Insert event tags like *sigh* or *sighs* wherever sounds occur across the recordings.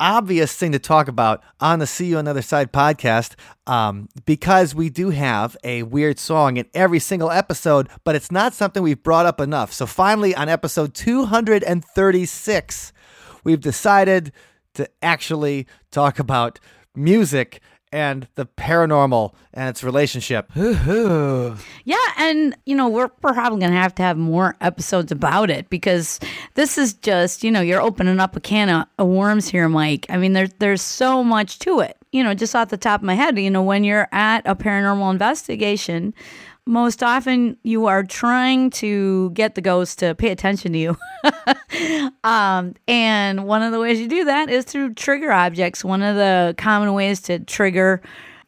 obvious thing to talk about on the See You on the Other Side podcast um, because we do have a weird song in every single episode, but it's not something we've brought up enough. So finally, on episode 236, we've decided to actually talk about music and the paranormal and its relationship. *sighs* Yeah, and you know, we're probably going to have to have more episodes about it because this is just, you know, you're opening up a can of, of worms here, Mike. I mean, there's there's so much to it. You know, just off the top of my head, you know, when you're at a paranormal investigation, most often you are trying to get the ghost to pay attention to you. *laughs* um, and one of the ways you do that is through trigger objects. One of the common ways to trigger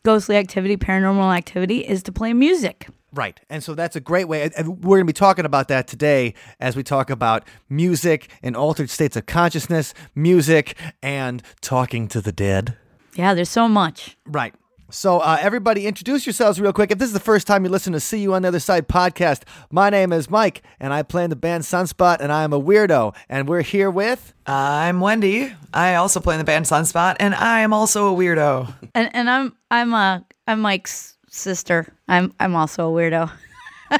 ghostly activity, paranormal activity, is to play music. Right. And so that's a great way. And we're going to be talking about that today as we talk about music and altered states of consciousness, music, and talking to the dead. Yeah, there's so much. Right. So, uh, everybody, introduce yourselves real quick. If this is the first time you listen to See You on the Other Side podcast, my name is Mike, and I play in the band Sunspot, and I am a weirdo. And we're here with. I'm Wendy. I also play in the band Sunspot, and I am also a weirdo. *laughs* And and I'm I'm uh I'm Mike's sister. I'm I'm also a weirdo.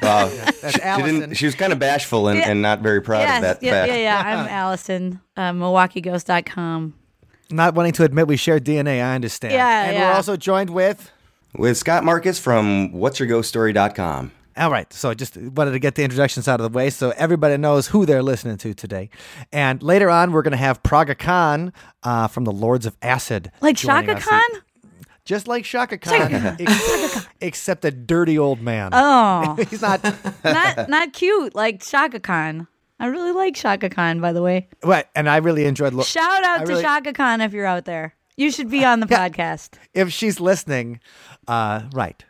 Wow. *laughs* That's she, Allison. didn't, she was kind of bashful and, Yeah. and not very proud yes, of that yeah, fact. yeah, yeah. I'm Allison, uh, MilwaukeeGhost.com. Not wanting to admit we share DNA, I understand. Yeah, And yeah. we're also joined with. With Scott Marcus from what'syourghoststory.com. All right. So just wanted to get the introductions out of the way so everybody knows who they're listening to today. And later on, we're going to have Praga Khan uh, from the Lords of Acid. Like joining Chaka us. Khan? Just like Chaka Khan, ex- except a dirty old man. Oh, *laughs* He's not. not not cute like Chaka Khan. I really like Chaka Khan, by the way. What? And I really enjoyed. Lo- Shout out I to really- Chaka Khan if you're out there. You should be on the podcast. if she's listening, uh, right.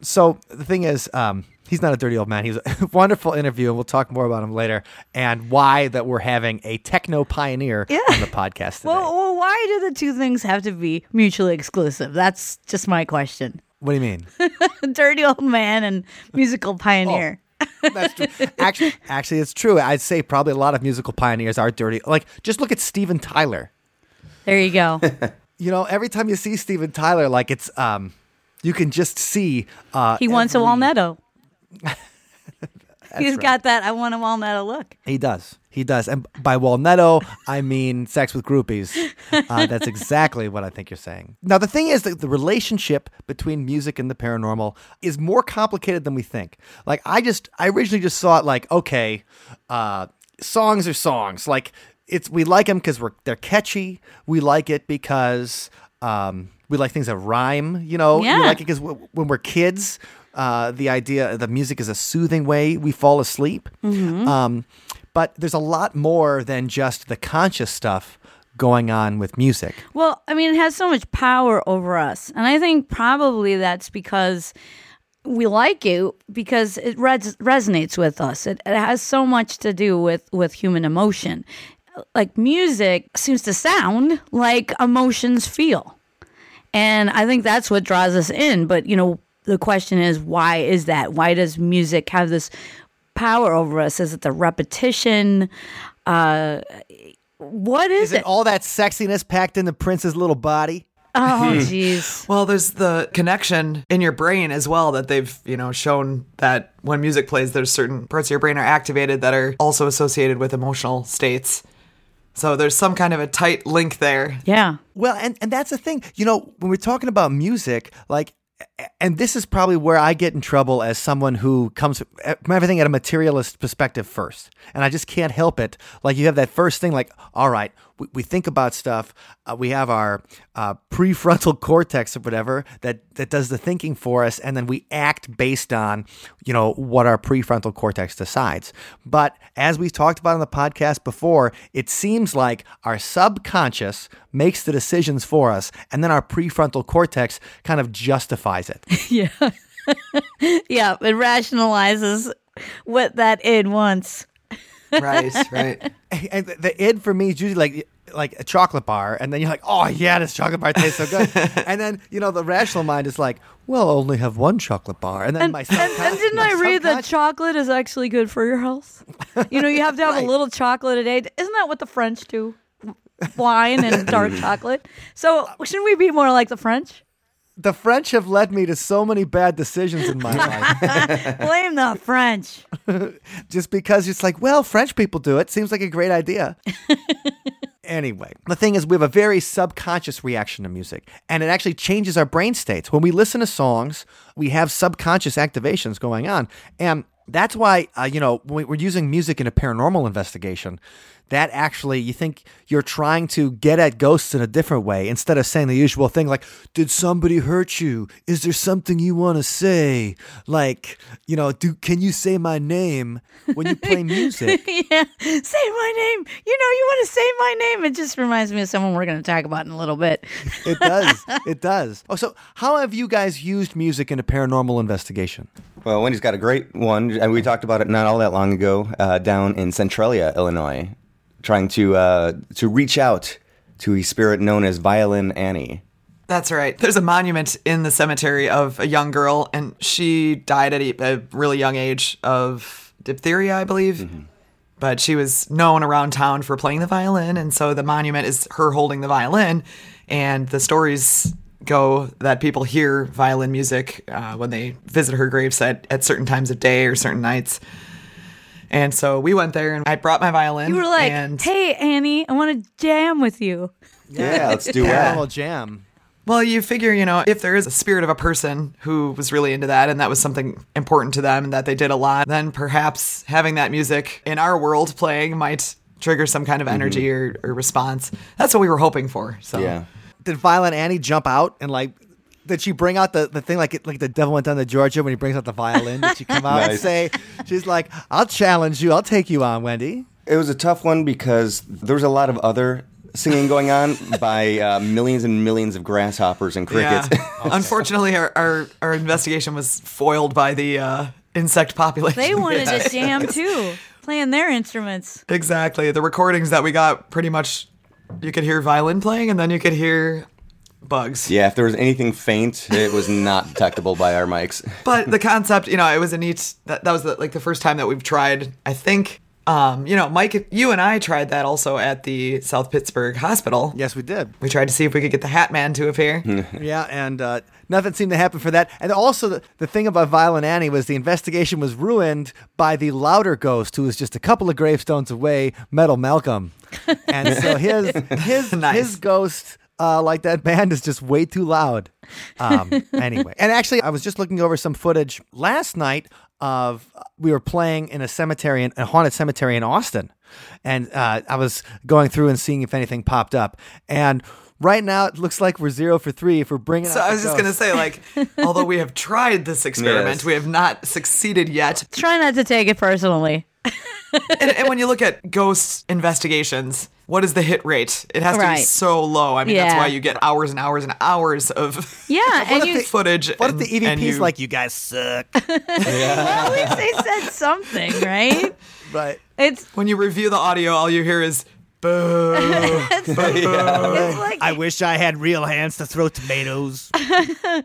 So the thing is, um, he's not a dirty old man. He's a *laughs* wonderful interview, and we'll talk more about him later and why that we're having a techno pioneer Yeah. on the podcast today. Well, well, why do the two things have to be mutually exclusive? That's just my question. what do you mean? *laughs* Dirty old man and musical pioneer. That's true. Actually, actually, it's true. I'd say probably a lot of musical pioneers are dirty. Like, just look at Steven Tyler. There you go. *laughs* You know, every time you see Steven Tyler, like it's um, you can just see. Uh, He wants a every- walnutto. *laughs* He's got that I want a walnutto look. He does. He does. And by walnutto, I mean sex with groupies. Uh, *laughs* that's exactly what I think you're saying. Now, the thing is that the relationship between music and the paranormal is more complicated than we think. Like, I just, I originally just saw it like, okay, uh, songs are songs. Like, it's, we like them because we're, they're catchy. We like it because, um, we like things that rhyme, you know, Yeah. we like it because w- when we're kids, uh, the idea the music is a soothing way we fall asleep. Um, but there's a lot more than just the conscious stuff going on with music. Well, I mean, it has so much power over us. And I think probably that's because we like it because it res- resonates with us. It, it has so much to do with, with human emotion. Like music seems to sound like emotions feel. And I think that's what draws us in. But, you know, the question is, why is that? Why does music have this power over us? Is it the repetition? Uh, what is, Is it all that sexiness packed in the Prince's little body? Oh, jeez. Well, there's the connection in your brain as well that they've, you know, shown that when music plays, there's certain parts of your brain are activated that are also associated with emotional states. So there's some kind of a tight link there. Yeah. Well, and, and that's the thing. You know, when we're talking about music, like and this is probably where I get in trouble as someone who comes from everything at a materialist perspective first. And I just can't help it. Like you have that first thing, like, all right, we, we think about stuff. Uh, we have our uh, prefrontal *laughs* cortex or whatever that, that does the thinking for us. And then we act based on, you know, what our prefrontal cortex decides. But as we've talked about on the podcast before, it seems like our subconscious makes the decisions for us. And then our prefrontal cortex kind of justifies it. *laughs* yeah. yeah. It rationalizes what that id wants. right, *laughs* right. and the, id for me is usually like like a chocolate bar, and then you're like, oh yeah, this chocolate bar tastes so good. *laughs* and then you know the rational mind is like, well, I'll only have one chocolate bar, and then And, my and, and didn't my I read that chocolate is actually good for your health? You know, you have to have Right. a little chocolate a day. Isn't that what the French do? Wine and dark chocolate. So shouldn't we be more like the French? The French have led me to so many bad decisions in my life, *laughs* Blame the French. *laughs* just because it's like, well, French people do it. Seems like a great idea. *laughs* Anyway, the thing is, we have a very subconscious reaction to music, and it actually changes our brain states. When we listen to songs, we have subconscious activations going on. And that's why, uh, you know, when we're using music in a paranormal investigation, that actually, you think you're trying to get at ghosts in a different way instead of saying the usual thing like, Did somebody hurt you? Is there something you want to say? Like, you know, do can you say my name when you play *laughs* music? yeah. Say my name. You know, you want to say my name. It just reminds me of someone we're going to talk about in a little bit. It does. *laughs* It does. Oh, so how have you guys used music in a paranormal investigation? Well, Wendy's got a great one, and we talked about it not all that long ago uh, down in Centralia, Illinois, trying to uh, to reach out to a spirit known as Violin Annie. That's right. There's a monument in the cemetery of a young girl, and she died at a, a really young age of diphtheria, I believe. But she was known around town for playing the violin, and so the monument is her holding the violin. And the stories go that people hear violin music uh, when they visit her gravesite at certain times of day or certain nights. And so we went there, and I brought my violin. You were like, and hey, Annie, I want to jam with you. Yeah, let's do Paranormal that. jam. Well, you figure, you know, if there is a spirit of a person who was really into that and that was something important to them and that they did a lot, then perhaps having that music in our world playing might trigger some kind of mm-hmm. energy or, or response. That's what we were hoping for. So Yeah. Did Violin Annie jump out and like? Did she bring out the, the thing like like the devil went down to Georgia when he brings out the violin? Did she come out and Nice. say, "She's like, I'll challenge you. I'll take you on, Wendy." It was a tough one because there was a lot of other singing going on *laughs* by uh, millions and millions of grasshoppers and Yeah. crickets. *laughs* *laughs* Unfortunately, our, our, our investigation was foiled by the uh, insect population. They wanted to jam too, playing their instruments. Exactly. The recordings that we got pretty much you could hear violin playing and then you could hear bugs. yeah, if there was anything faint, it was not detectable by our mics. *laughs* but the concept, you know, it was a neat. That, that was the, like the first time that we've tried. I think, um, you know, Mike, you and I tried that also at the South Pittsburg Hospital. Yes, we did. We tried to see if we could get the Hat Man to appear. *laughs* Yeah, and uh, nothing seemed to happen for that. And also, the, the thing about Violin Annie was the investigation was ruined by the louder ghost, who was just a couple of gravestones away, Metal Malcolm. And so *laughs* his his Nice. his ghost, uh, like that band, is just way too loud. Um, *laughs* anyway, and actually, I was just looking over some footage last night of we were playing in a cemetery, in, a haunted cemetery in Austin, and uh, I was going through and seeing if anything popped up, and. Right now, it looks like we're zero for three. If we're bringing, So out I was just gonna say, like, *laughs* although we have tried this experiment, Yes. we have not succeeded yet. Try not to take it personally. *laughs* and, and when you look at ghost investigations, what is the hit rate? It has to be so low. I mean, that's why you get hours and hours and hours of *laughs* Yeah, and you. footage. What and, if the and EVP's you- like, you guys suck? *laughs* Well, at least they said something, right? right. It's when you review the audio, all you hear is boo. it's like I wish I had real hands to throw tomatoes.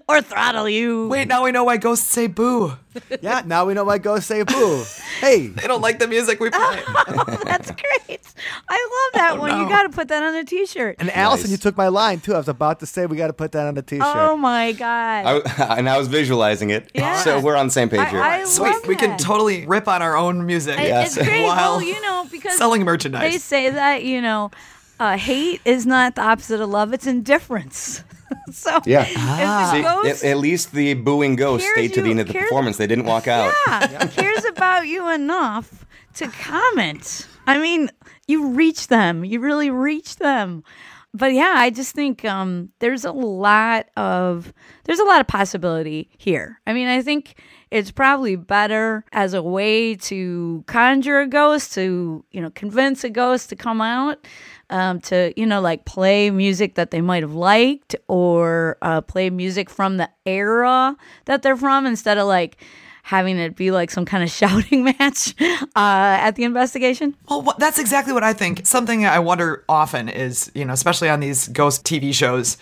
or throttle you. Wait, now we know why ghosts say boo. *laughs* yeah, now we know why ghosts say boo. Hey, *laughs* They don't like the music we play. *laughs* Oh, That's great. I love that oh, one. You got to put that on a t-shirt. and Allison, Nice. you took my line too. I was about to say we got to put that on the t-shirt. Oh my god. I, and I was visualizing it, Yeah. so we're on the same page here. I, I Sweet, love we can totally rip on our own music. I- Yes. It's great. While well, you know, because selling merchandise. they say that, you know, uh, hate is not the opposite of love; it's indifference. *laughs* so Yeah. if the See, ghost at, at least the booing ghost Cares stayed to the end of the performance. They didn't walk out. yeah, *laughs* cares about you enough to comment. I mean, you reach them. You really reach them. But yeah, I just think um, there's a lot of there's a lot of possibility here. I mean, I think it's probably better as a way to conjure a ghost, to you know, convince a ghost to come out, um, to you know, like play music that they might have liked, or uh, play music from the era that they're from, instead of like having it be like some kind of *laughs* shouting match uh, at the investigation. Well, that's exactly what I think. Something I wonder often is, you know, especially on these ghost TV shows.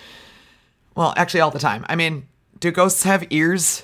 Well, actually, all the time. I mean, do ghosts have ears?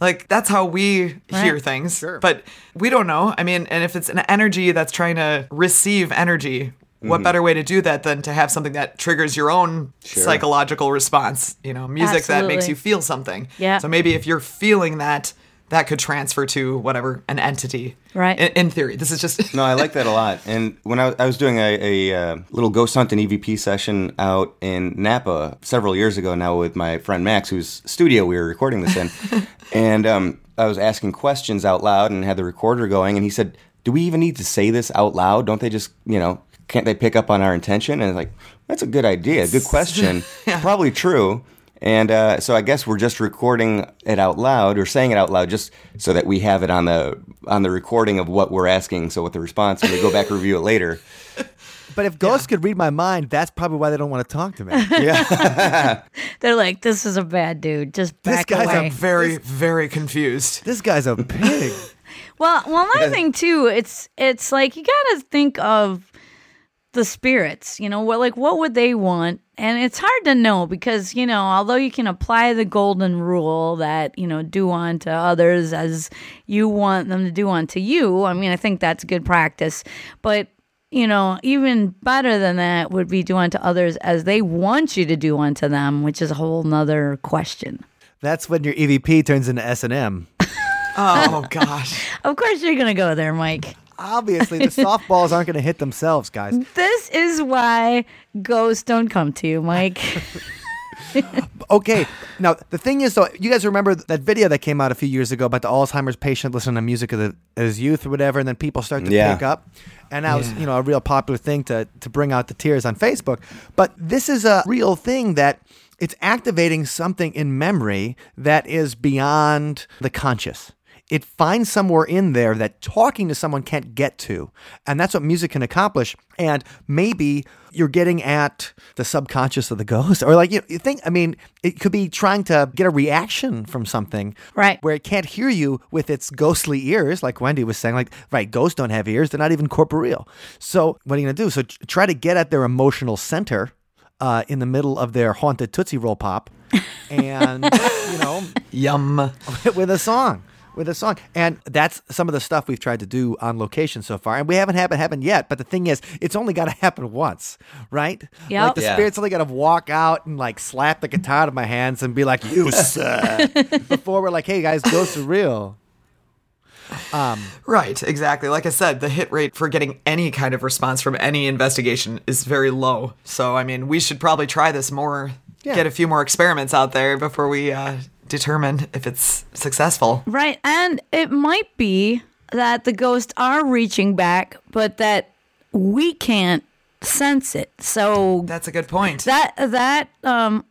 Like that's how we hear things. Sure. But we don't know. I mean, and if it's an energy that's trying to receive energy, what better way to do that than to have something that triggers your own psychological response? You know, music that makes you feel something. Yeah. So maybe if you're feeling that, that could transfer to whatever an entity. Right. In, in theory, this is just. No, I like that a lot. *laughs* And when I, I was doing a, a uh, little ghost hunt and EVP session out in Napa several years ago now with my friend Max, whose studio we were recording this in, *laughs* and um, I was asking questions out loud and had the recorder going, and he said, "Do we even need to say this out loud? Don't they just, you know, can't they pick up on our intention?" And like, that's a good idea, good *laughs* question, *laughs* probably true. And uh, so I guess we're just recording it out loud or saying it out loud just so that we have it on the on the recording of what we're asking. So with the response, when we go back and review it later. *laughs* But if ghosts could read my mind, that's probably why they don't want to talk to me. yeah, They're like, "This is a bad dude. Just This back guy's away." I'm very, very confused. this guy's a pig. Well, well, another thing too, it's it's like you got to think of the spirits. You know, what like what would they want? And it's hard to know because you know, although you can apply the golden rule that you know do unto others as you want them to do unto you. I mean, I think that's good practice, but. You know, even better than that would be do unto others as they want you to do unto them, which is a whole nother question. That's when your EVP turns into S and M. *laughs* Oh gosh. Of course, you're gonna go there, Mike. Obviously, the *laughs* softballs aren't going to hit themselves, guys. This is why ghosts don't come to you, Mike. *laughs* Okay, now the thing is, though, you guys remember that video that came out a few years ago about the Alzheimer's patient listening to music of the, his youth or whatever, and then people start to Yeah. pick up, and that was you know a real popular thing to to bring out the tears on Facebook. But this is a real thing that it's activating something in memory that is beyond the conscious. It finds somewhere in there that talking to someone can't get to. And that's what music can accomplish. And maybe you're getting at the subconscious of the ghost. Or like you, you think, I mean, it could be trying to get a reaction from something. Right. Where it can't hear you with its ghostly ears, like Wendy was saying. Like, right, ghosts don't have ears. They're not even corporeal. So what are you going to do? So try to get at their emotional center. Uh, in the middle of their haunted Tootsie Roll Pop, and *laughs* you know, Yum. *laughs* with a song with a song and that's some of the stuff we've tried to do on location so far and we haven't had it happen yet but the thing is it's only got to happen once right Yep. like the Yeah. spirit's only got to walk out and like slap the guitar out of my hands and be like you *laughs* suck before we're like hey guys ghosts are real Right, exactly. Like I said, the hit rate for getting any kind of response from any investigation is very low. So, I mean, we should probably try this more, Yeah. get a few more experiments out there before we uh, determine if it's successful. right. And it might be that the ghosts are reaching back, but that we can't sense it. So That's a good point. that that um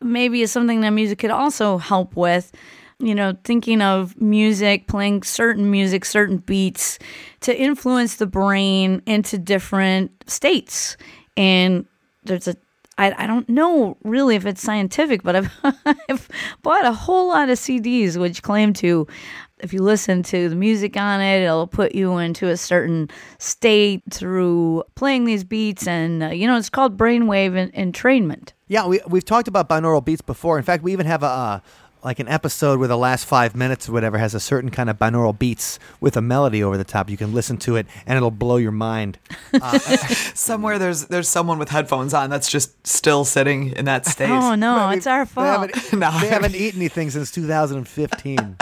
maybe is something that music could also help with you know thinking of music playing certain music certain beats to influence the brain into different states and there's a I, I don't know really if it's scientific, but I've, *laughs* I've bought a whole lot of CDs which claim to, if you listen to the music on it, it'll put you into a certain state through playing these beats. And, uh, you know, it's called brainwave en- entrainment. yeah we, we've talked about binaural beats before in fact we even have a uh, like an episode where the last five minutes or whatever has a certain kind of binaural beats with a melody over the top you can listen to it and it'll blow your mind *laughs* Somewhere there's there's someone with headphones on that's just still sitting in that state. Oh, no, Well, I it's mean, our They fault. haven't, *laughs* No. *laughs* they haven't eaten anything since 2015.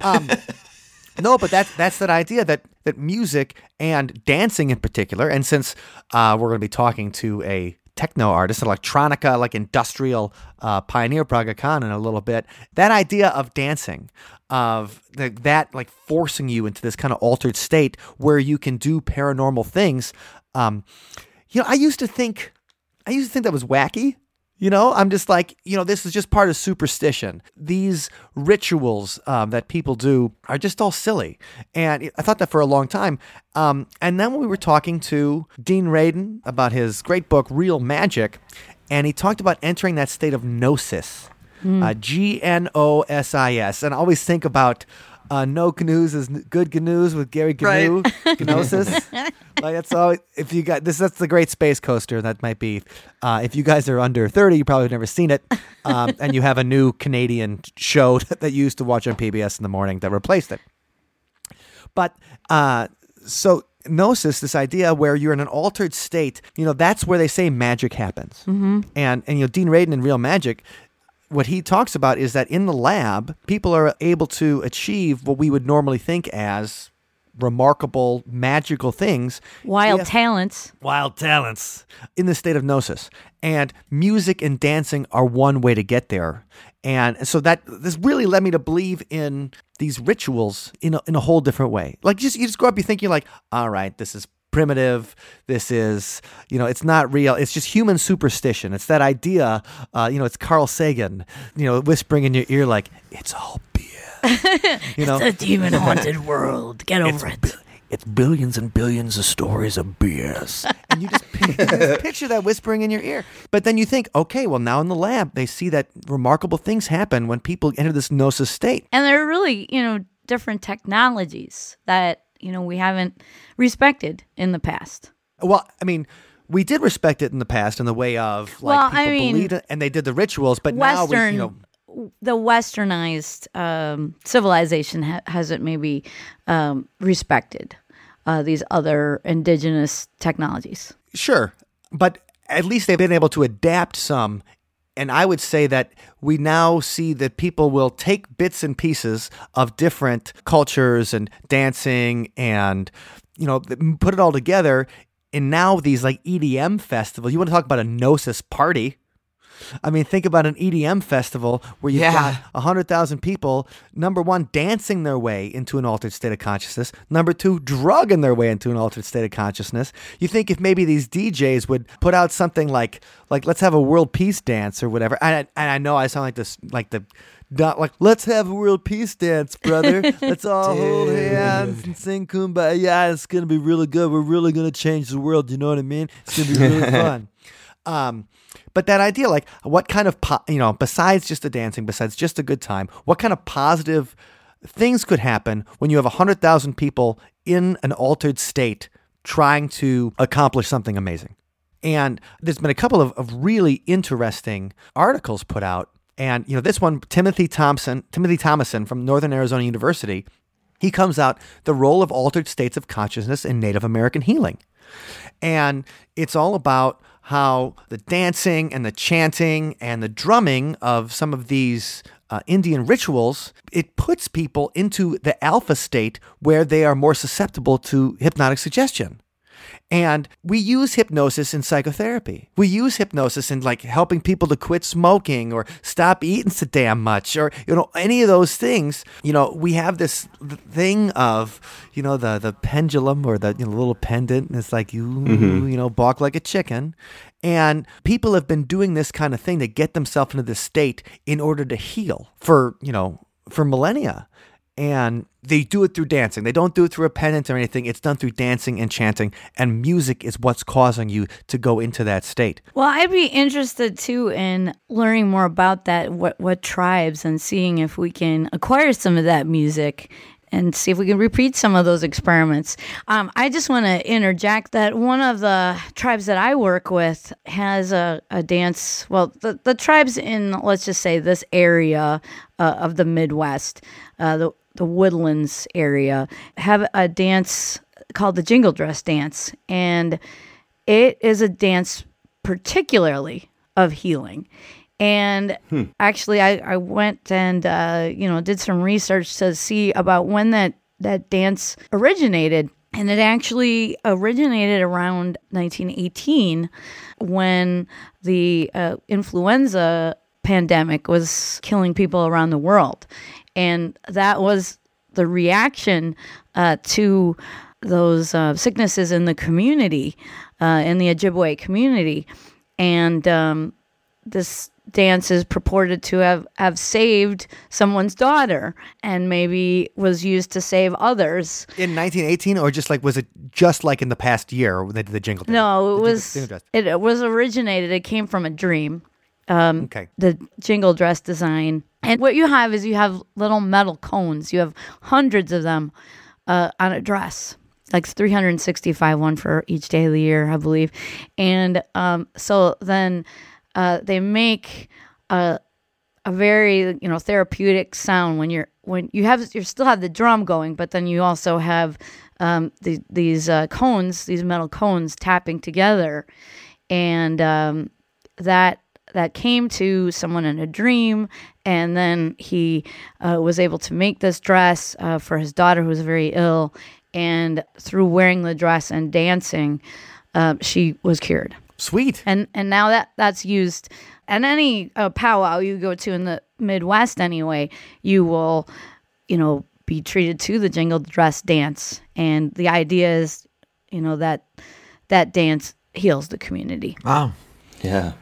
um, no, but that's that's that idea that that music and dancing in particular, and since uh, we're going to be talking to a techno artist, electronica, like industrial uh, pioneer Praga Khan in a little bit, that idea of dancing, of the, that like forcing you into this kind of altered state where you can do paranormal things. Um, you know, I used to think, I used to think that was wacky. You know, I'm just like, you know, this is just part of superstition. These rituals um, that people do are just all silly. And I thought that for a long time. Um, and then when we were talking to Dean Radin about his great book, Real Magic, and he talked about entering that state of gnosis, uh, G N O S I S. And I always think about uh, no canoes is good canoes with Gary Gnu, *laughs* Gnosis. like that's all. If you got this, that's the Great Space Coaster. That might be. Uh, if you guys are under thirty, you probably have never seen it, um, *laughs* and you have a new Canadian show *laughs* that you used to watch on PBS in the morning that replaced it. But uh, so gnosis, this idea where you're in an altered state, you know, that's where they say magic happens. Mm-hmm. And and you know, Dean Radin in Real Magic, what he talks about is that in the lab, people are able to achieve what we would normally think as remarkable magical things Wild Yes. talents. wild talents in the state of gnosis. And music and dancing are one way to get there. And so that this really led me to believe in these rituals in a, in a whole different way. Like just you just grow up, you think you're like, all right, this is primitive. This is, you know, it's not real. It's just human superstition. It's that idea, uh, you know, it's Carl Sagan, you know, whispering in your ear like, it's all BS. *laughs* you know, The demon haunted world. Get *laughs* over it. it's billions and billions of stories of BS. and you just, you just *laughs* picture that whispering in your ear. But then you think, okay, well, now in the lab, they see that remarkable things happen when people enter this gnosis state. And there are really, you know, different technologies that, you know, we haven't respected in the past. Well, I mean, we did respect it in the past in the way of like Well, people I mean, believed it and they did the rituals, but now we, Western, you know, the westernized um, civilization ha- hasn't maybe um, respected uh, these other indigenous technologies. Sure, but at least they've been able to adapt some. And I would say that we now see that people will take bits and pieces of different cultures and dancing and, you know, put it all together. And now these like EDM festivals, you want to talk about a Gnosis party. I mean, think about an EDM festival where you've Yeah. got 100,000 people, number one, dancing their way into an altered state of consciousness, number two, drugging their way into an altered state of consciousness. You think if maybe these DJs would put out something like, like let's have a world peace dance or whatever. And, I- and I know I sound like this, like the, not like, let's have a world peace dance, brother. *laughs* Let's all hold hands and sing kumbaya. Yeah, it's going to be really good. We're really going to change the world. You know what I mean? It's going to be really *laughs* fun. Um, but that idea, like, what kind of, po- you know, besides just the dancing, besides just a good time, what kind of positive things could happen when you have 100,000 people in an altered state trying to accomplish something amazing? And there's been a couple of, of really interesting articles put out. And, you know, this one, Timothy Thompson, Timothy Thomason from Northern Arizona University, he comes out the role of altered states of consciousness in Native American healing. And it's all about how the dancing and the chanting and the drumming of some of these uh, Indian rituals, it puts people into the alpha state where they are more susceptible to hypnotic suggestion. And we use hypnosis in psychotherapy. We use hypnosis in like helping people to quit smoking or stop eating so damn much or you know any of those things. You know, we have this thing of you know the the pendulum or the you know, little pendant. And it's like you mm-hmm. you know balk like a chicken. And people have been doing this kind of thing to get themselves into this state in order to heal for you know for millennia and they do it through dancing. They don't do it through a penance or anything. It's done through dancing and chanting, and music is what's causing you to go into that state. Well, I'd be interested too in learning more about that, what what tribes, and seeing if we can acquire some of that music and see if we can repeat some of those experiments. Um, I just want to interject that one of the tribes that I work with has a, a dance. Well, the, the tribes in, let's just say, this area uh, of the Midwest, uh, the, the woodlands area, have a dance called the Jingle Dress Dance. And it is a dance particularly of healing. And actually, I, I went and, uh, you know, did some research to see about when that that dance originated. And it actually originated around 1918 when the uh, influenza pandemic was killing people around the world. And that was the reaction uh, to those uh, sicknesses in the community, uh, in the Ojibwe community. And um, this dance is purported to have, have saved someone's daughter and maybe was used to save others. In 1918, or just like was it just like in the past year when they did the jingle? Dance? No, it The was jingle it, it was originated. It came from a dream. Um, Okay. the jingle dress design. And what you have is you have little metal cones. You have hundreds of them uh, on a dress, like 365 one for each day of the year, I believe. And um, so then uh, they make a a very you know therapeutic sound when you're when you have you still have the drum going, but then you also have um, the, these uh, cones, these metal cones tapping together, and um, that that came to someone in a dream, and then he uh, was able to make this dress uh, for his daughter who was very ill, and through wearing the dress and dancing, uh, she was cured Sweet. and and now that that's used at any uh, powwow you go to in the Midwest anyway, you will, you know, be treated to the jingle dress dance, and the idea is, you know, that that dance heals the community. Wow. Yeah.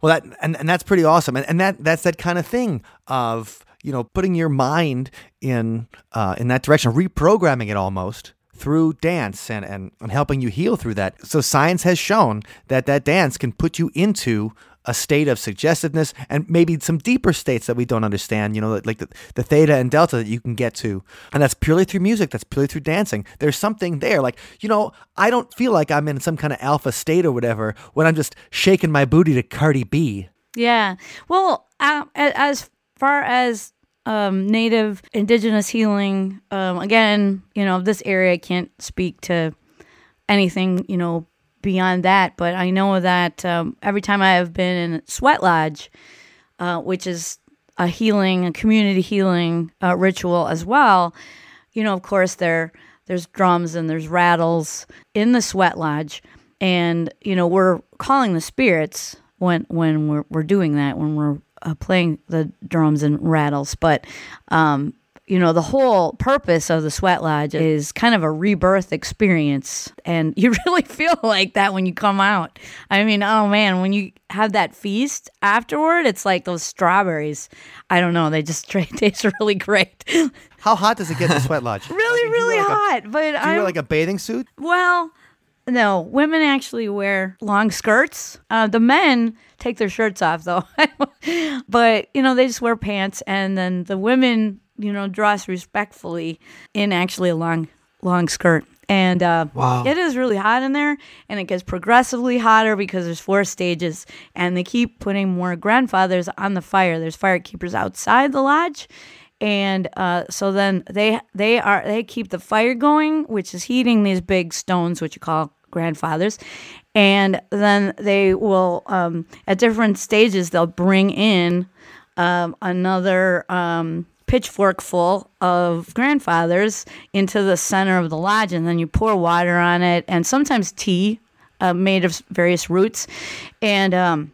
Well, that and, and that's pretty awesome, and and that that's that kind of thing of you know putting your mind in uh, in that direction, reprogramming it almost through dance and, and and helping you heal through that. So science has shown that that dance can put you into a state of suggestiveness and maybe some deeper states that we don't understand, you know, like the, the theta and delta that you can get to. And that's purely through music, that's purely through dancing. There's something there. Like, you know, I don't feel like I'm in some kind of alpha state or whatever when I'm just shaking my booty to Cardi B. Yeah. Well, uh, as far as um, native indigenous healing, um, again, you know, this area can't speak to anything, you know, beyond that. But I know that um, every time I have been in Sweat Lodge, uh, which is a healing, a community healing uh, ritual as well, you know, of course, there there's drums and there's rattles in the Sweat Lodge, and you know, we're calling the spirits when when we're we're doing that when we're uh, playing the drums and rattles, but um, you know, the whole purpose of the Sweat Lodge is kind of a rebirth experience. And *laughs* you really feel like that when you come out. I mean, oh man, when you have that feast afterward, it's like those strawberries. I don't know, they just *laughs* taste really great. How hot does it get in the *laughs* sweat lodge? really like a- hot. but Do you I'm wear like a bathing suit? well, no, women actually wear long skirts. Uh, the men take their shirts off though, but you know they just wear pants, and then the women, you know, dress respectfully in actually a long, long skirt. And uh, Wow. it is really hot in there, and it gets progressively hotter because there's four stages, and they keep putting more grandfathers on the fire. There's fire keepers outside the lodge, and uh, so then they they are they keep the fire going, which is heating these big stones, which you call grandfathers, and then they will um, at different stages they'll bring in um, another um, pitchfork full of grandfathers into the center of the lodge, and then you pour water on it, and sometimes tea uh, made of various roots, and um,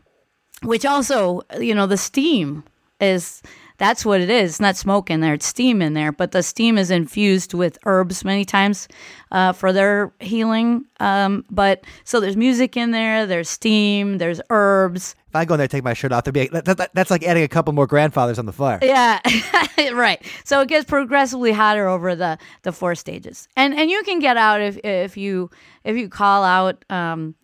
which also, you know, the steam is that's what it is. It's not smoke in there; it's steam in there. But the steam is infused with herbs many times uh, for their healing. Um, but so there's music in there. There's steam. There's herbs. If I go in there and take my shirt off, that'd be, that, that, that's like adding a couple more grandfathers on the fire. Yeah, *laughs* right. So it gets progressively hotter over the the four stages, and and you can get out if if you if you call out um,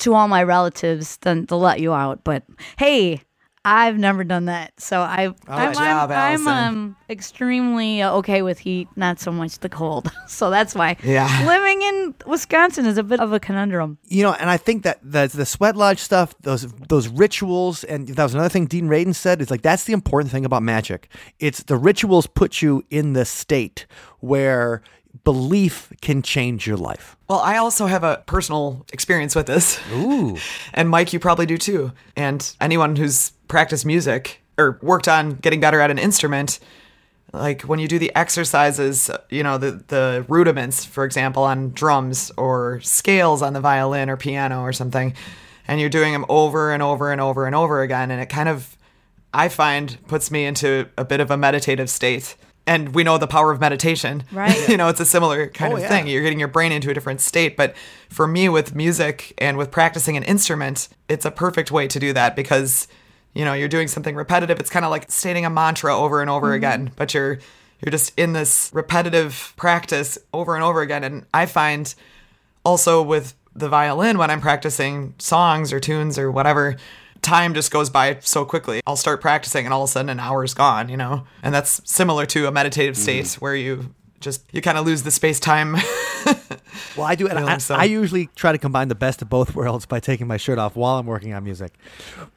to all my relatives, then they'll let you out. But hey. I've never done that, so I, I'm, job, I'm, I'm um, extremely uh, okay with heat, not so much the cold. *laughs* so that's why Yeah. living in Wisconsin is a bit of a conundrum. You know, and I think that the, the sweat lodge stuff, those those rituals, and that was another thing Dean Radin said, is like that's the important thing about magic. It's the rituals put you in the state where belief can change your life. Well, I also have a personal experience with this. Ooh. *laughs* And Mike, you probably do too. And anyone who's practiced music or worked on getting better at an instrument like when you do the exercises, you know, the, the rudiments, for example, on drums or scales on the violin or piano or something, and you're doing them over and over and over and over again. And it kind of, I find, puts me into a bit of a meditative state. And we know the power of meditation. Right. *laughs* you know, it's a similar kind Oh, of yeah. thing. You're getting your brain into a different state. But for me, with music and with practicing an instrument, it's a perfect way to do that because you know you're doing something repetitive. It's kind of like stating a mantra over and over mm-hmm. again but you're you're just in this repetitive practice over and over again. And i find also with the violin when i'm practicing songs or tunes or whatever time just goes by so quickly. I'll start practicing and all of a sudden an hour's gone you know? And that's similar to a meditative mm-hmm. state where you just you kind of lose the space time *laughs* Well, I do, and I, so. I usually try to combine the best of both *laughs* worlds by taking my shirt off while I'm working on music.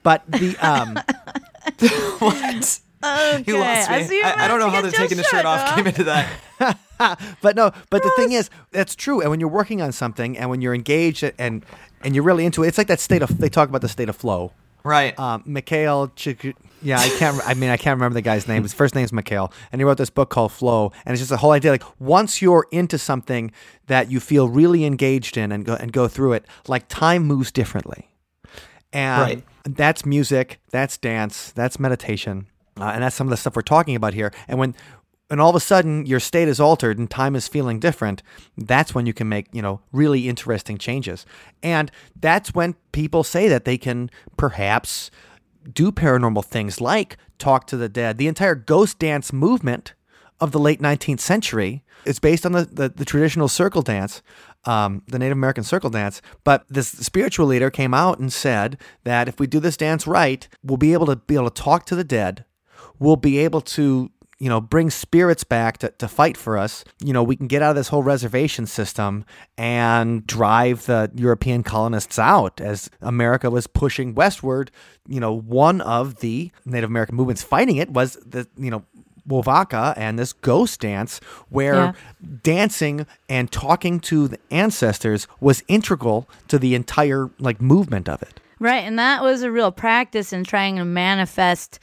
But the um, *laughs* what Okay, you lost me I I, I don't know how about the taking the shirt off off. came into that but no, but the thing is, that's true. And when you're working on something, and when you're engaged, and and you're really into it, it's like that state of. They talk about the state of flow. Right Um, Mikhail, Chik- yeah, I can't. I mean, I can't remember the guy's name. His first name's Mikhail, and he wrote this book called Flow. And it's just a whole idea. Like once you're into something that you feel really engaged in, and go and go through it, like time moves differently. And Right. that's music, that's dance, that's meditation, uh, and that's some of the stuff we're talking about here. And when and all of a sudden your state is altered and time is feeling different, that's when you can make, you know, really interesting changes. And that's when people say that they can perhaps do paranormal things like talk to the dead. The entire ghost dance movement of the late 19th century is based on the, the, the traditional circle dance, um, the Native American circle dance. But this spiritual leader came out and said that if we do this dance right, we'll be able to be able to talk to the dead. We'll be able to you know bring spirits back to, to fight for us you know we can get out of this whole reservation system and drive the european colonists out as america was pushing westward you know one of the native american movements fighting it was the you know Wovoka and this ghost dance where Yeah. dancing and talking to the ancestors was integral to the entire like movement of it. Right, and that was a real practice in trying to manifest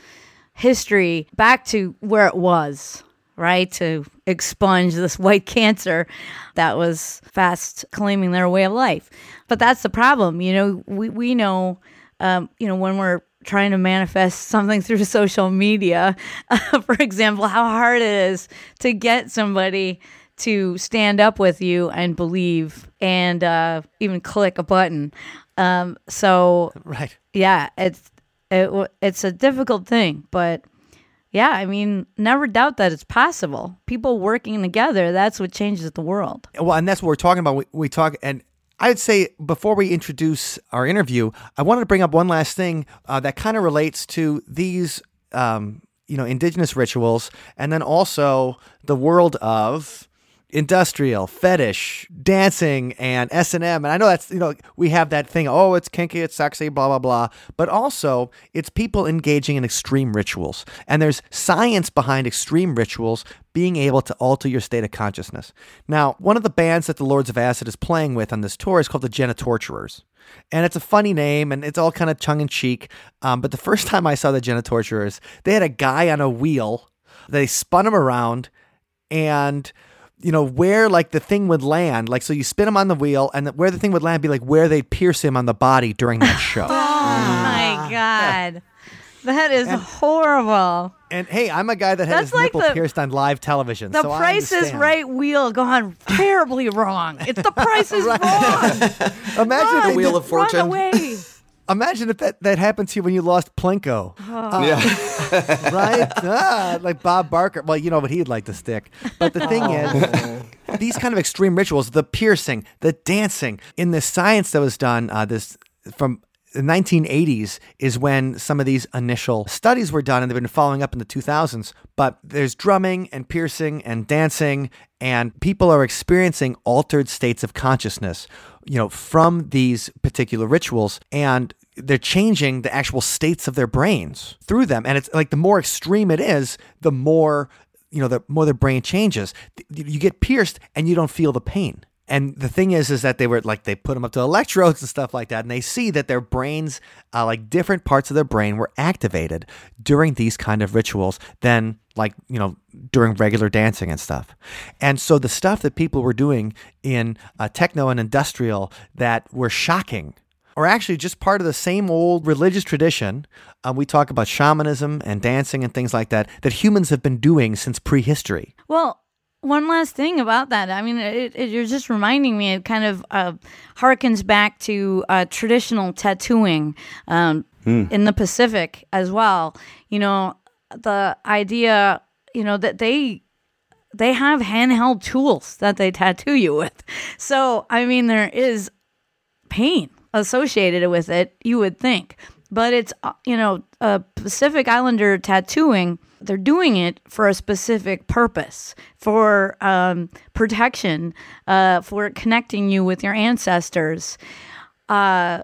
history back to where it was, right? To expunge this *laughs* white cancer that was fast claiming their way of life. But that's the problem, you know, we, we know, um, you know, when we're trying to manifest something *laughs* through social media, *laughs* for example, how hard it is to get somebody to stand up with you and believe and uh, even click a button. Um, so Right. yeah, it's it, it's a difficult thing, but yeah, I mean, never doubt that it's possible. People working together, that's what changes the world. Well, and that's what we're talking about. We, we talk, and I'd say before we introduce our interview, I wanted to bring up one last thing uh, that kind of relates to these, um, you know, indigenous rituals, and then also the world of industrial fetish dancing and s&m and i know that's you know we have that thing oh it's kinky it's sexy blah blah blah. But also it's people engaging in extreme rituals. And there's science behind extreme rituals being able to alter your state of consciousness. Now one of the bands that the lords of acid is playing with on this tour is called the genitorturers and it's a funny name and it's all kind of tongue-in-cheek. Um, but the first time i saw the genitorturers they had a guy on a wheel. They spun him around and you know where like the thing would land like so you spin him on the wheel and where the thing would land be like where they'd pierce him on the body during that *laughs* show Oh my ah. god. That is horrible. and hey i'm a guy that had That's his like nipple the- pierced on live television The so I price is right wheel gone terribly wrong. It's the *laughs* price is wrong. imagine Run, if, Wheel of run Fortune. away. Imagine if that, that happened to you when you lost plinko. Yeah. *laughs* right? Ah, like bob barker. Well you know what he'd like to stick. But the thing is these kind of extreme rituals the piercing the dancing in the science that was done uh, this from the 1980s is when some of these initial studies were done and they've been following up in the 2000s but there's drumming and piercing and dancing and people are experiencing altered states of consciousness you know from these particular rituals and they're changing the actual states of their brains through them. And it's like the more extreme it is the more you know the more the brain changes. You get pierced and you don't feel the pain and the thing is, is that they were like they put them up to electrodes and stuff like that, and they see that their brains, uh, like different parts of their brain, were activated during these kind of rituals than like you know during regular dancing and stuff. And so the stuff that people were doing in uh, techno and industrial that were shocking are actually just part of the same old religious tradition. Uh, we talk about shamanism and dancing and things like that that humans have been doing since prehistory. Well, one last thing about that. I mean, it, it, you're just reminding me. It kind of uh, harkens back to uh, traditional tattooing um, in the Pacific as well. You know, the idea, you know, that they they have handheld tools that they tattoo you with. So, I mean, there is pain associated with it. You would think, but it's uh, you know, a Pacific Islander tattooing they're doing it for a specific purpose for um, protection uh, for connecting you with your ancestors. Uh,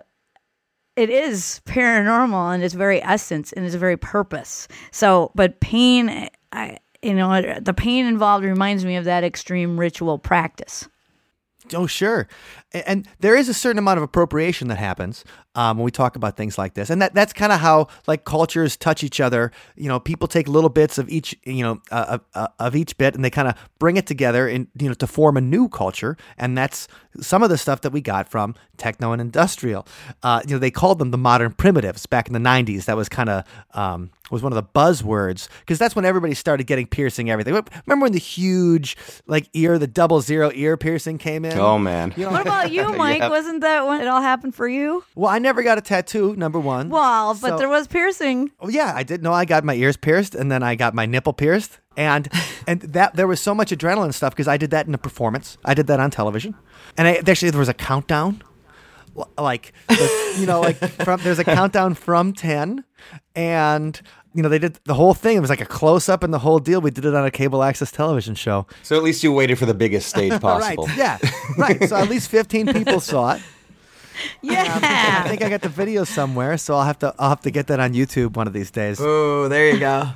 it is paranormal in its very essence and its very purpose. So but pain I, you know the pain involved reminds me of that extreme ritual practice. Oh, sure. A- And there is a certain amount of appropriation that happens um, when we talk about things like this, and that that's kind of how like cultures touch each other. You know, people take little bits of each, you know, uh, uh, of each bit, and they kind of bring it together, and you know, to form a new culture. And that's some of the stuff that we got from techno and industrial. Uh, you know, they called them the modern primitives back in the '90s. That was kind of um, was one of the buzzwords because that's when everybody started getting piercing everything. Remember when the huge like ear, the double zero ear piercing came in? Oh man. You know, what about you *laughs* mike Yep. wasn't that when it all happened for you well, I never got a tattoo. Number one. well but So- there was piercing Oh yeah, I did know I got my ears pierced and then I got my nipple pierced. And *laughs* and that there was so much adrenaline stuff because I did that in a performance. I did that on television. And I, actually there was a countdown. Like you know, like from there's a countdown from 10 and you know, they did the whole thing. It was like a close up and the whole deal. We did it on a cable access television show. So at least you waited for the biggest stage *laughs* possible. Right. Yeah. Right. So at least 15 people *laughs* saw it. Yeah. Um, I think I got the video somewhere, so I'll have to I'll have to get that on YouTube one of these days. Oh, there you go.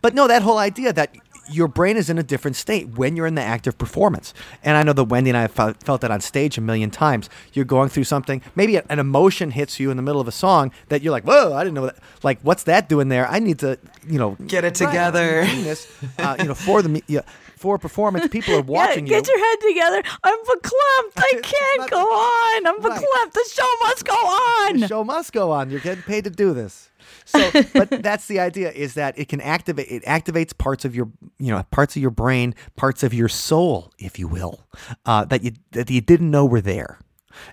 But no, that whole idea that your brain is in a different state when you're in the active performance. And I know that Wendy and I have felt, felt that on stage a million times. You're going through something, maybe an emotion hits you in the middle of a song that you're like, whoa, I didn't know that. Like, what's that doing there? I need to, you know, Get it together. Right, I'm doing this, uh, you know, for the me- yeah, for performance, people are *laughs* watching yeah, you. get your head together. I'm verklempt. I *laughs* can't go on. I'm Right. verklempt. The show must go on. the show must go on. You're getting paid to do this. So, *laughs* but that's the idea is that it can activate. It activates parts of your, you know, parts of your brain, parts of your soul, if you will, uh, that you that you didn't know were there.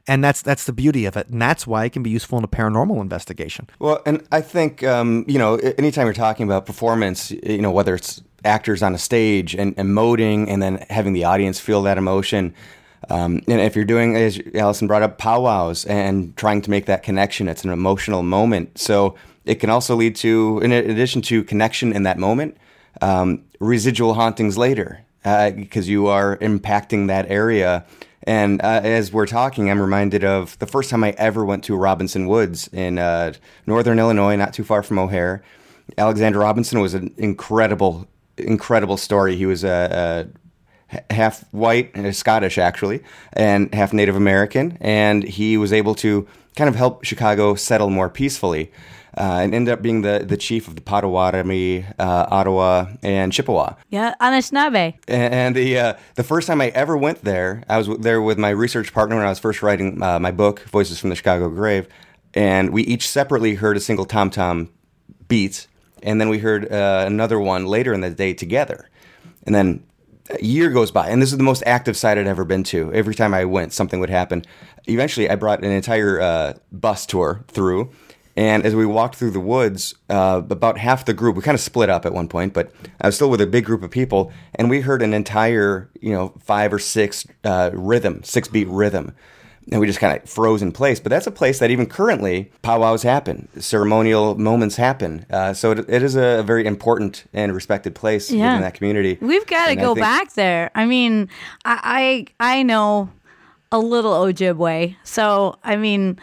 And that's that's the beauty of it, and that's why it can be useful in a paranormal investigation. Well, and I think um, you know, anytime you're talking about performance, you know, whether it's actors on a stage and emoting, and then having the audience feel that emotion. Um, and if you're doing, as Allison brought up, powwows and trying to make that connection, it's an emotional moment. So it can also lead to, in addition to connection in that moment, um, residual hauntings later, because you are impacting that area. And uh, as we're talking, I'm reminded of the first time I ever went to Robinson Woods in uh, northern Illinois, not too far from O'Hare. Alexander Robinson was an incredible, incredible story. He was a, a half white, uh, Scottish actually, and half Native American, and he was able to kind of help Chicago settle more peacefully. Uh, and ended up being the, the chief of the Potawatomi, uh, Ottawa, and Chippewa. Yeah, Anishinaabe. And the uh, the first time I ever went there, I was there with my research partner when I was first writing uh, my book, Voices from the Chicago Grave, and we each separately heard a single tom tom beat, and then we heard uh, another one later in the day together, and then a year goes by, and this is the most active site I'd ever been to. Every time I went, something would happen. Eventually, I brought an entire uh, bus tour through. And as we walked through the woods, uh, about half the group, we kind of split up at one point, but I was still with a big group of people, and we heard an entire, you know, five or six uh, rhythm, six beat rhythm. And we just kind of froze in place. But that's a place that even currently powwows happen, ceremonial moments happen. Uh, so it, it is a very important and respected place Yeah. within that community. We've got to go think- back there. I mean, I, I I know a little Ojibwe, so I mean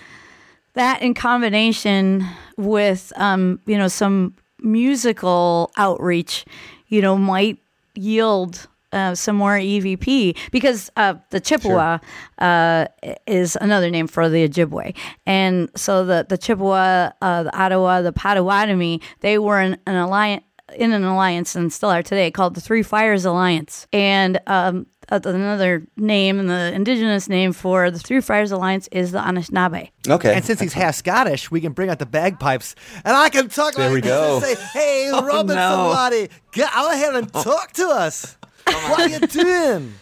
that in combination with um you know some musical outreach, you know, might yield uh, some more EVP because uh, the Chippewa uh, is another name for the Ojibwe, and so the the Chippewa, uh, the Ottawa, the Potawatomi, they were in an alliance in an alliance and still are today called the Three Fires Alliance, and um, Uh, another name and the indigenous name for the Three Fires Alliance is the Anishinaabe. Okay. And since he's half Scottish, we can bring out the bagpipes, and I can talk There like we go. and say, "Hey, *laughs* oh, Robin, no. somebody, get out here and oh. talk to us. *laughs* what are you doing?"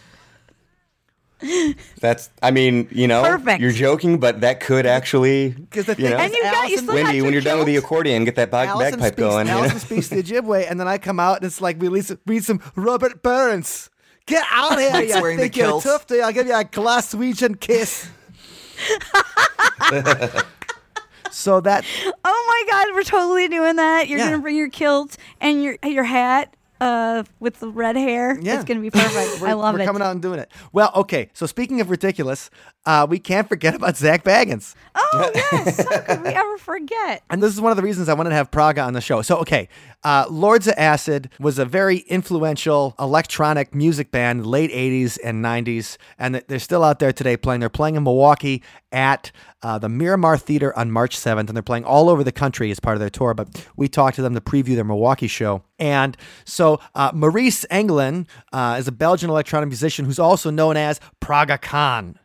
That's. I mean, you know, Perfect. you're joking, but that could actually. 'Cause the you know, And you got you Allison- still Wendy, your when you're done with the accordion, get that bag, Allison bagpipe speaks, going. you know? Speaks the Ojibwe, and then I come out and it's like we read some, read some Robert Burns. Get out here, you wearing the think you're kilt. tough day. I'll give you a Glaswegian kiss. *laughs* so that Oh my God, we're totally doing that. You're Yeah. gonna bring your kilt and your your hat uh, with the red hair. Yeah. It's gonna be perfect. *laughs* we're, I love we're it. coming out and doing it. Well, okay. So speaking of ridiculous, uh, we can't forget about Zak Bagans. Oh yes, how could we ever forget? And this is one of the reasons I wanted to have Praga on the show. So, okay, uh, Lords of Acid was a very influential electronic music band late 80s and 90s, and they're still out there today playing. They're playing in Milwaukee at uh, the Miramar Theater on March 7th, and they're playing all over the country as part of their tour. But we talked to them to preview their Milwaukee show. And so, uh, Maurice Engelen uh, is a Belgian electronic musician who's also known as Praga Khan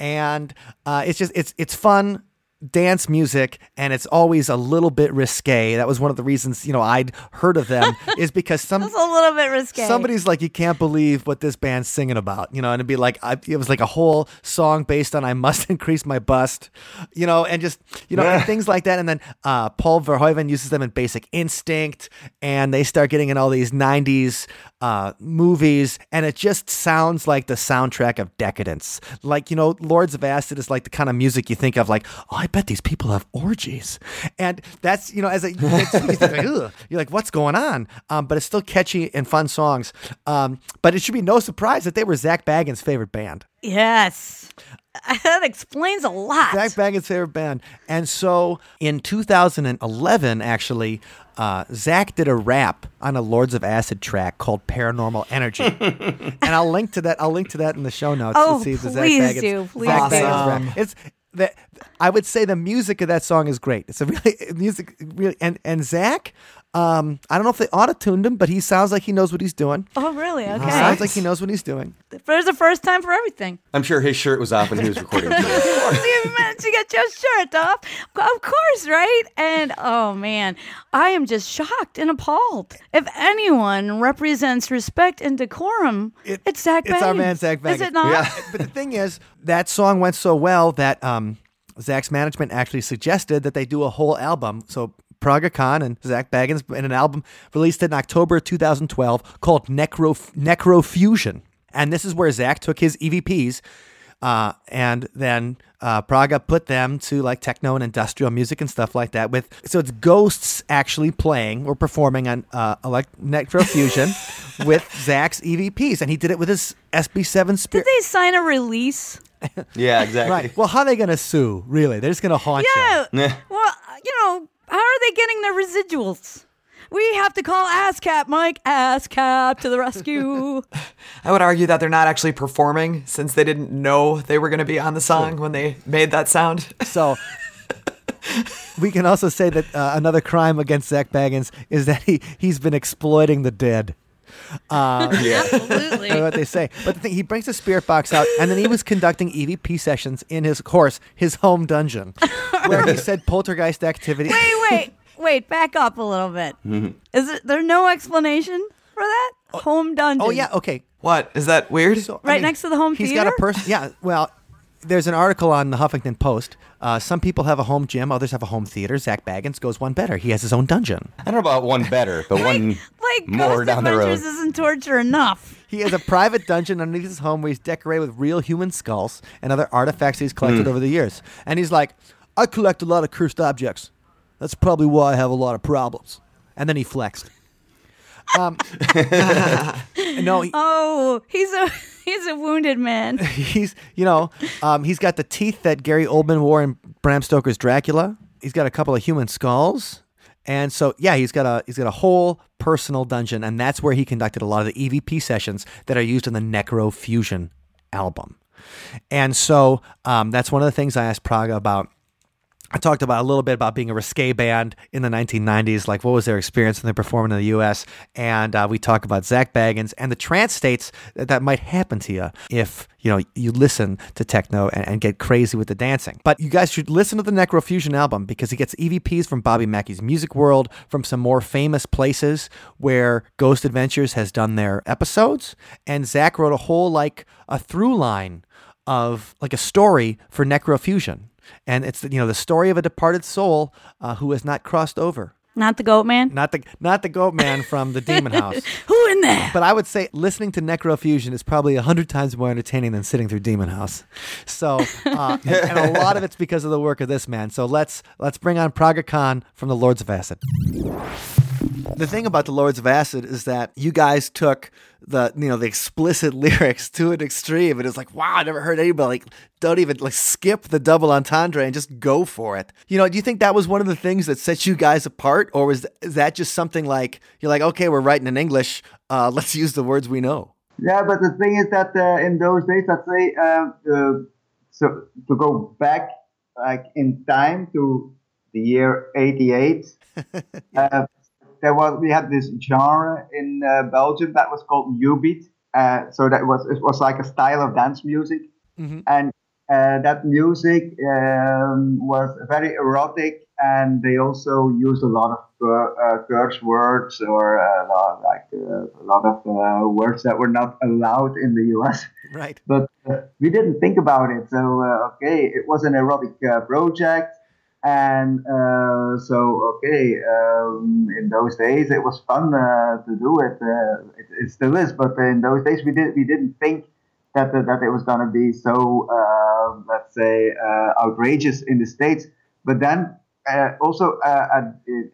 and uh, it's just it's it's fun dance music and it's always a little bit risque. That was one of the reasons you know i'd heard of them *laughs* is because some a little bit risque. somebody's like you can't believe what this band's singing about you know and it'd be like I, it was like a whole song based on i must *laughs* increase my bust you know and just you know and things like that. And then uh, paul verhoeven uses them in basic instinct and they start getting in all these 90s uh, movies and it just sounds like the soundtrack of decadence. Like you know lords of acid is like the kind of music you think of like oh i bet these people have orgies and that's you know as a you think like, *laughs* Ugh. you're like what's going on um, but it's still catchy and fun songs um, but it should be no surprise that they were Zak Bagans favorite band yes, *laughs* that explains a lot. Zak Bagans' favorite band. And so in 2011, actually, uh, Zak did a rap on a Lords of Acid track called Paranormal Energy. *laughs* and I'll link to that. I'll link to that in the show notes Oh, to see the please Zak Bagans, do. Please Zak do. Bagans rap. It's that I would say the music of that song is great. It's a really *laughs* music really and and Zak um, I don't know if they auto-tuned him, but he sounds like he knows what he's doing. oh really? Okay. He sounds like he knows what he's doing. There's a first time for everything. I'm sure his shirt was off when he was recording. too. you managed to get your shirt off. Of course, right? And oh man, I am just shocked and appalled. If anyone represents respect and decorum, It- it's Zak It's our man Zak Bagans. Is it not? Yeah. but the thing is, that song went so well that um, Zak's management actually suggested that they do a whole album. So Praga Khan and Zak Bagans in an album released in October 2012 called Necro Necrofusion. And this is where Zak took his EVPs uh, and then uh, Praga put them to like techno and industrial music and stuff like that. With so it's ghosts actually playing or performing on uh, elect- Necrofusion *laughs* with Zak's EVPs, and he did it with his SB7 Spirit. Did they sign a release? yeah, exactly. Right. Well, how are they going to sue? Really? They're just going to haunt Yeah. Yeah. Well, you know, how are they getting their residuals? We have to call ASCAP, Mike. ASCAP to the rescue. *laughs* I would argue that they're not actually performing since they didn't know they were going to be on the song when they made that sound. So *laughs* we can also say that uh, another crime against Zak Bagans is that he he's been exploiting the dead. Uh, Absolutely. I know what they say. But the thing, he brings the spirit box out, and then he was conducting EVP sessions in his course, his home dungeon, *laughs* where he said poltergeist activity. wait, wait, wait. Back up a little bit. Is it there no explanation for that? Home dungeon. Oh yeah, okay. What? Is that weird? So, Right mean, next to the home He's got a person. Yeah. Well, there's an article on the Huffington Post. Uh, some people have a home gym, others have a home theater. Zak Bagans goes one better. He has his own dungeon. I don't know about one better, but one like more Ghost down the road. Isn't torture enough. He has a private dungeon underneath his home where he's decorated with real human skulls and other artifacts he's collected Hmm. over the years. And he's like, I collect a lot of cursed objects. That's probably why I have a lot of problems. And then he flexed. Um, *laughs* *laughs* *laughs* no, he, Oh, he's a he's a wounded man. *laughs* he's you know um, he's got the teeth that Gary Oldman wore in Bram Stoker's Dracula. He's got a couple of human skulls, And so, yeah, he's got a he's got a whole personal dungeon, and that's where he conducted a lot of the EVP sessions that are used in the Necrofusion album. And so, um, that's one of the things I asked Praga about. I talked about a little bit about being a risque band in the 1990s, like what was their experience when they performed in the U.S. And uh, we talk about Zak Bagans and the trance states that, that might happen to you if you know you listen to techno and, and, get crazy with the dancing. But you guys should listen to the Necrofusion album because he gets EVPs from Bobby Mackey's Music World, from some more famous places where Ghost Adventures has done their episodes, and Zak wrote a whole like a through line of like a story for Necrofusion and it's you know the story of a departed soul uh, who has not crossed over. Not the goat man. Not the not the goat man from the Demon *laughs* House. Who in there? But I would say listening to Necrofusion is probably a hundred times more entertaining than sitting through Demon House. So, uh, and, and, a *laughs* lot of it's because of the work of this man. So let's let's bring on Praga Khan from the Lords of Acid. The thing about the Lords of Acid is that you guys took the you know the explicit *laughs* lyrics to an extreme. And It is like, wow, I never heard anybody like don't even like skip the double entendre and just go for it. You know, do you think that was one of the things that set you guys apart, or was that just something like you're like, okay, we're writing in English, uh, *laughs* let's use the words we know? Yeah, but the thing is that uh, in those days, I'd say, uh, so to go back like in time to the year '88. *laughs* Uh, there was we had this genre in uh, Belgium that was called New Beat. Uh, so that was it was like a style of dance music, mm-hmm. and uh, that music um, was very erotic, and they also used a lot of uh, curse words or uh, like uh, a lot of words that were not allowed in the U.S. Right. But we didn't think about it. So okay, it was an erotic project and uh, so, okay, um, in those days it was fun uh, to do it. Uh, it. it. still is, but in those days we did we didn't think that that it was going to be so, uh, let's say, uh, outrageous in the states. But then uh, also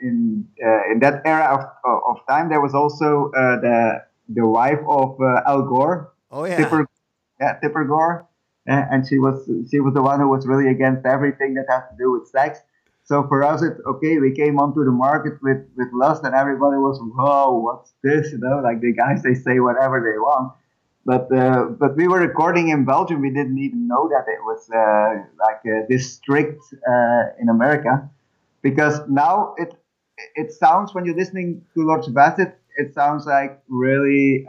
in in that era of, of time, there was also the the wife of Al Gore. Oh yeah. Tipper, yeah, Tipper Gore and she was she was the one who was really against everything that has to do with sex. So for us, it's okay. We came onto the market with with lust, and everybody was, "Whoa, what's this?" You know, like the guys they say whatever they want. But uh, but we were recording in Belgium. We didn't even know that it was uh, like uh, this strict uh, in America, because now it it sounds when you're listening to Lords of Acid, it sounds like really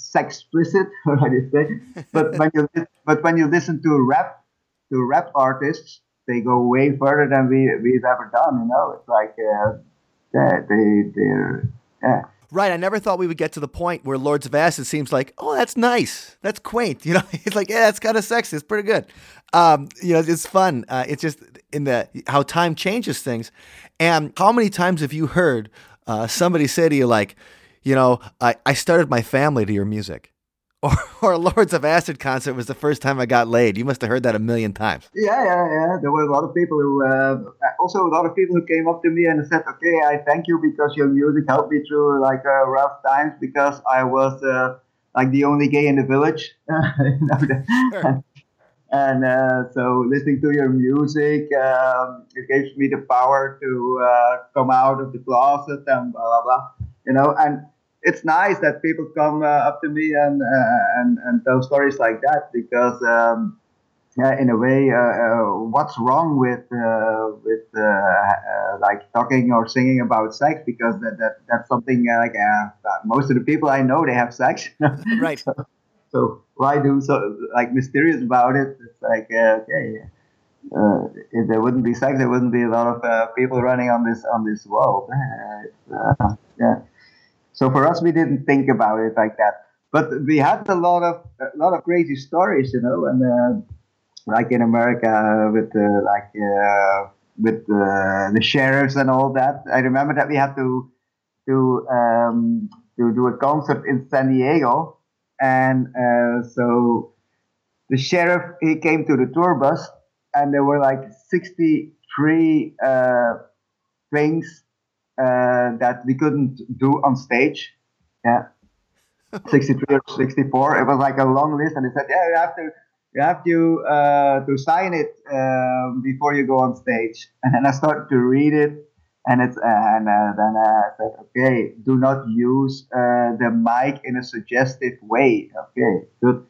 sex explicit, *laughs* how do you say? But when you but when you listen to rap, to rap artists, they go way further than we we've ever done. You know, it's like uh, yeah, they they're yeah. Right. I never thought we would get to the point where Lords of Acid seems like, oh, that's nice. That's quaint. *laughs* You know, it's like, yeah, that's kind of sexy. It's pretty good. Um, you know, it's fun. Uh, it's just in the how time changes things. And how many times have you heard uh, somebody say to you, like, you know, I, I started my family to your music. *laughs* Or, or Lords of Acid concert was the first time I got laid. You must have heard that a million times. Yeah, yeah, yeah. There were a lot of people who, uh, also a lot of people who came up to me and said, "Okay, I thank you because your music helped me through like uh, rough times because I was uh, like the only gay in the village." *laughs* *laughs* sure. and uh, so listening to your music um, it gives me the power to uh, come out of the closet and blah blah blah you know and it's nice that people come uh, up to me and, uh, and and tell stories like that because um, yeah, in a way, uh, uh what's wrong with uh, with uh, like talking or singing about sex? Because that, that that's something like most of the people I know they have sex. *laughs* right. *laughs* so, so, why do so like mysterious about it? It's like okay. if there wouldn't be sex, there wouldn't be a lot of people running on this on this world. yeah. So for us, we didn't think about it like that. But we had a lot of a lot of crazy stories, you know, and uh, like in America with uh, like uh, with the sheriffs and all that. I remember that we had to to um, to do a concert in San Diego, and uh, so the sheriff he came to the tour bus, and there were like sixty three uh, things uh, that we couldn't do on stage. Yeah. *laughs* 63 or 64. It was like a long list, and they said, "Yeah, you have to, you have to, uh, to sign it um, before you go on stage." *laughs* And then I started to read it, and it's and uh, then I said, okay, do not use uh, the mic in a suggestive way. Okay, good,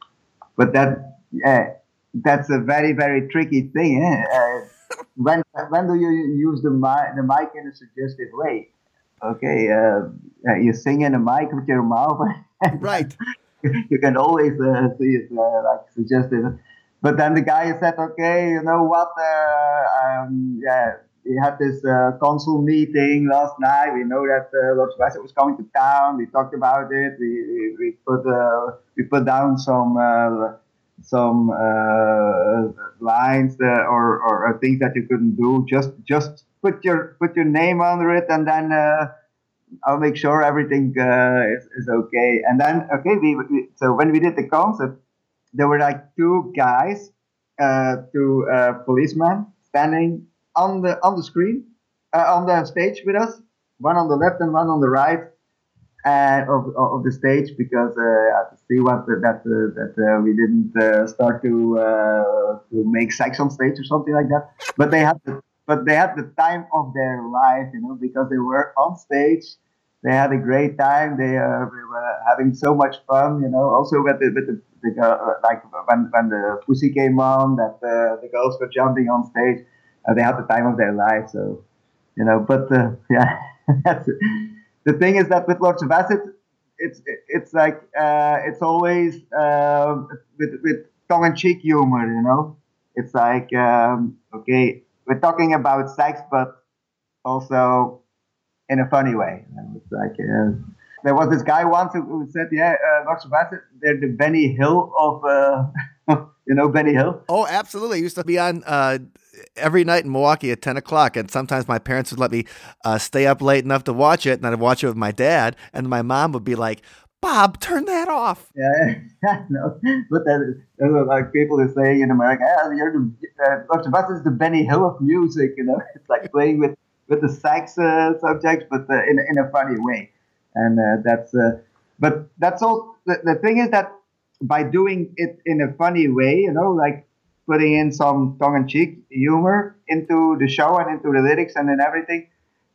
but that yeah, that's a very very tricky thing. Eh? Uh, when when do you use the mic the mic in a suggestive way? Okay, uh, you sing in a mic with your mouth, *laughs* right? you can always uh, see it uh, like suggestive. But then the guy said, okay, you know what? Um, yeah we had this uh, council meeting last night. We know that uh, Lord Sebastian was coming to town. We talked about it. We we, we put uh, we put down some uh, some uh, lines that, or, or, things that you couldn't do. Just just put your put your name under it, and then uh, I'll make sure everything uh, is, is okay. And then okay, we, we, so when we did the concert, there were like two guys, two policemen standing on the on the screen, uh, on the stage with us, one on the left and one on the right uh, of, of the stage because uh, see what the, that uh, that uh, we didn't uh, start to uh, to make sex on stage or something like that. But they had the but they had the time of their life, you know, because they were on stage. They had a great time. They, they were having so much fun, you know. Also with the with the, the girl, like when when the pussy came on, that the girls were jumping on stage uh, they had the time of their life. So, you know, but uh, *laughs* yeah, the thing is that with Lords of Acid, it's it's like uh, it's always uh, with with tongue in cheek humor. You know, it's like um, okay, we're talking about sex, but also in a funny way. it's like uh, there was this guy once who, said, "Yeah, uh, Lords of Acid, they're the Benny Hill of." Uh, *laughs* you know Benny Hill? Oh, absolutely. I used to be on uh, every night in Milwaukee at 10 o'clock. And sometimes my parents would let me uh, stay up late enough to watch it. And I'd watch it with my dad. And my mom would be like, Bob, turn that off. Yeah, *laughs* no, but that, that's like people are saying in America, ah, you're the, uh, Dr. is the Benny Hill of music, you know? *laughs* It's like playing with, with the sax uh, subjects, but uh, in, in a funny way. And uh, that's, uh, but that's all. The, the thing is that by doing it in a funny way, you know, like putting in some tongue-in-cheek humor into the show and into the lyrics and then everything.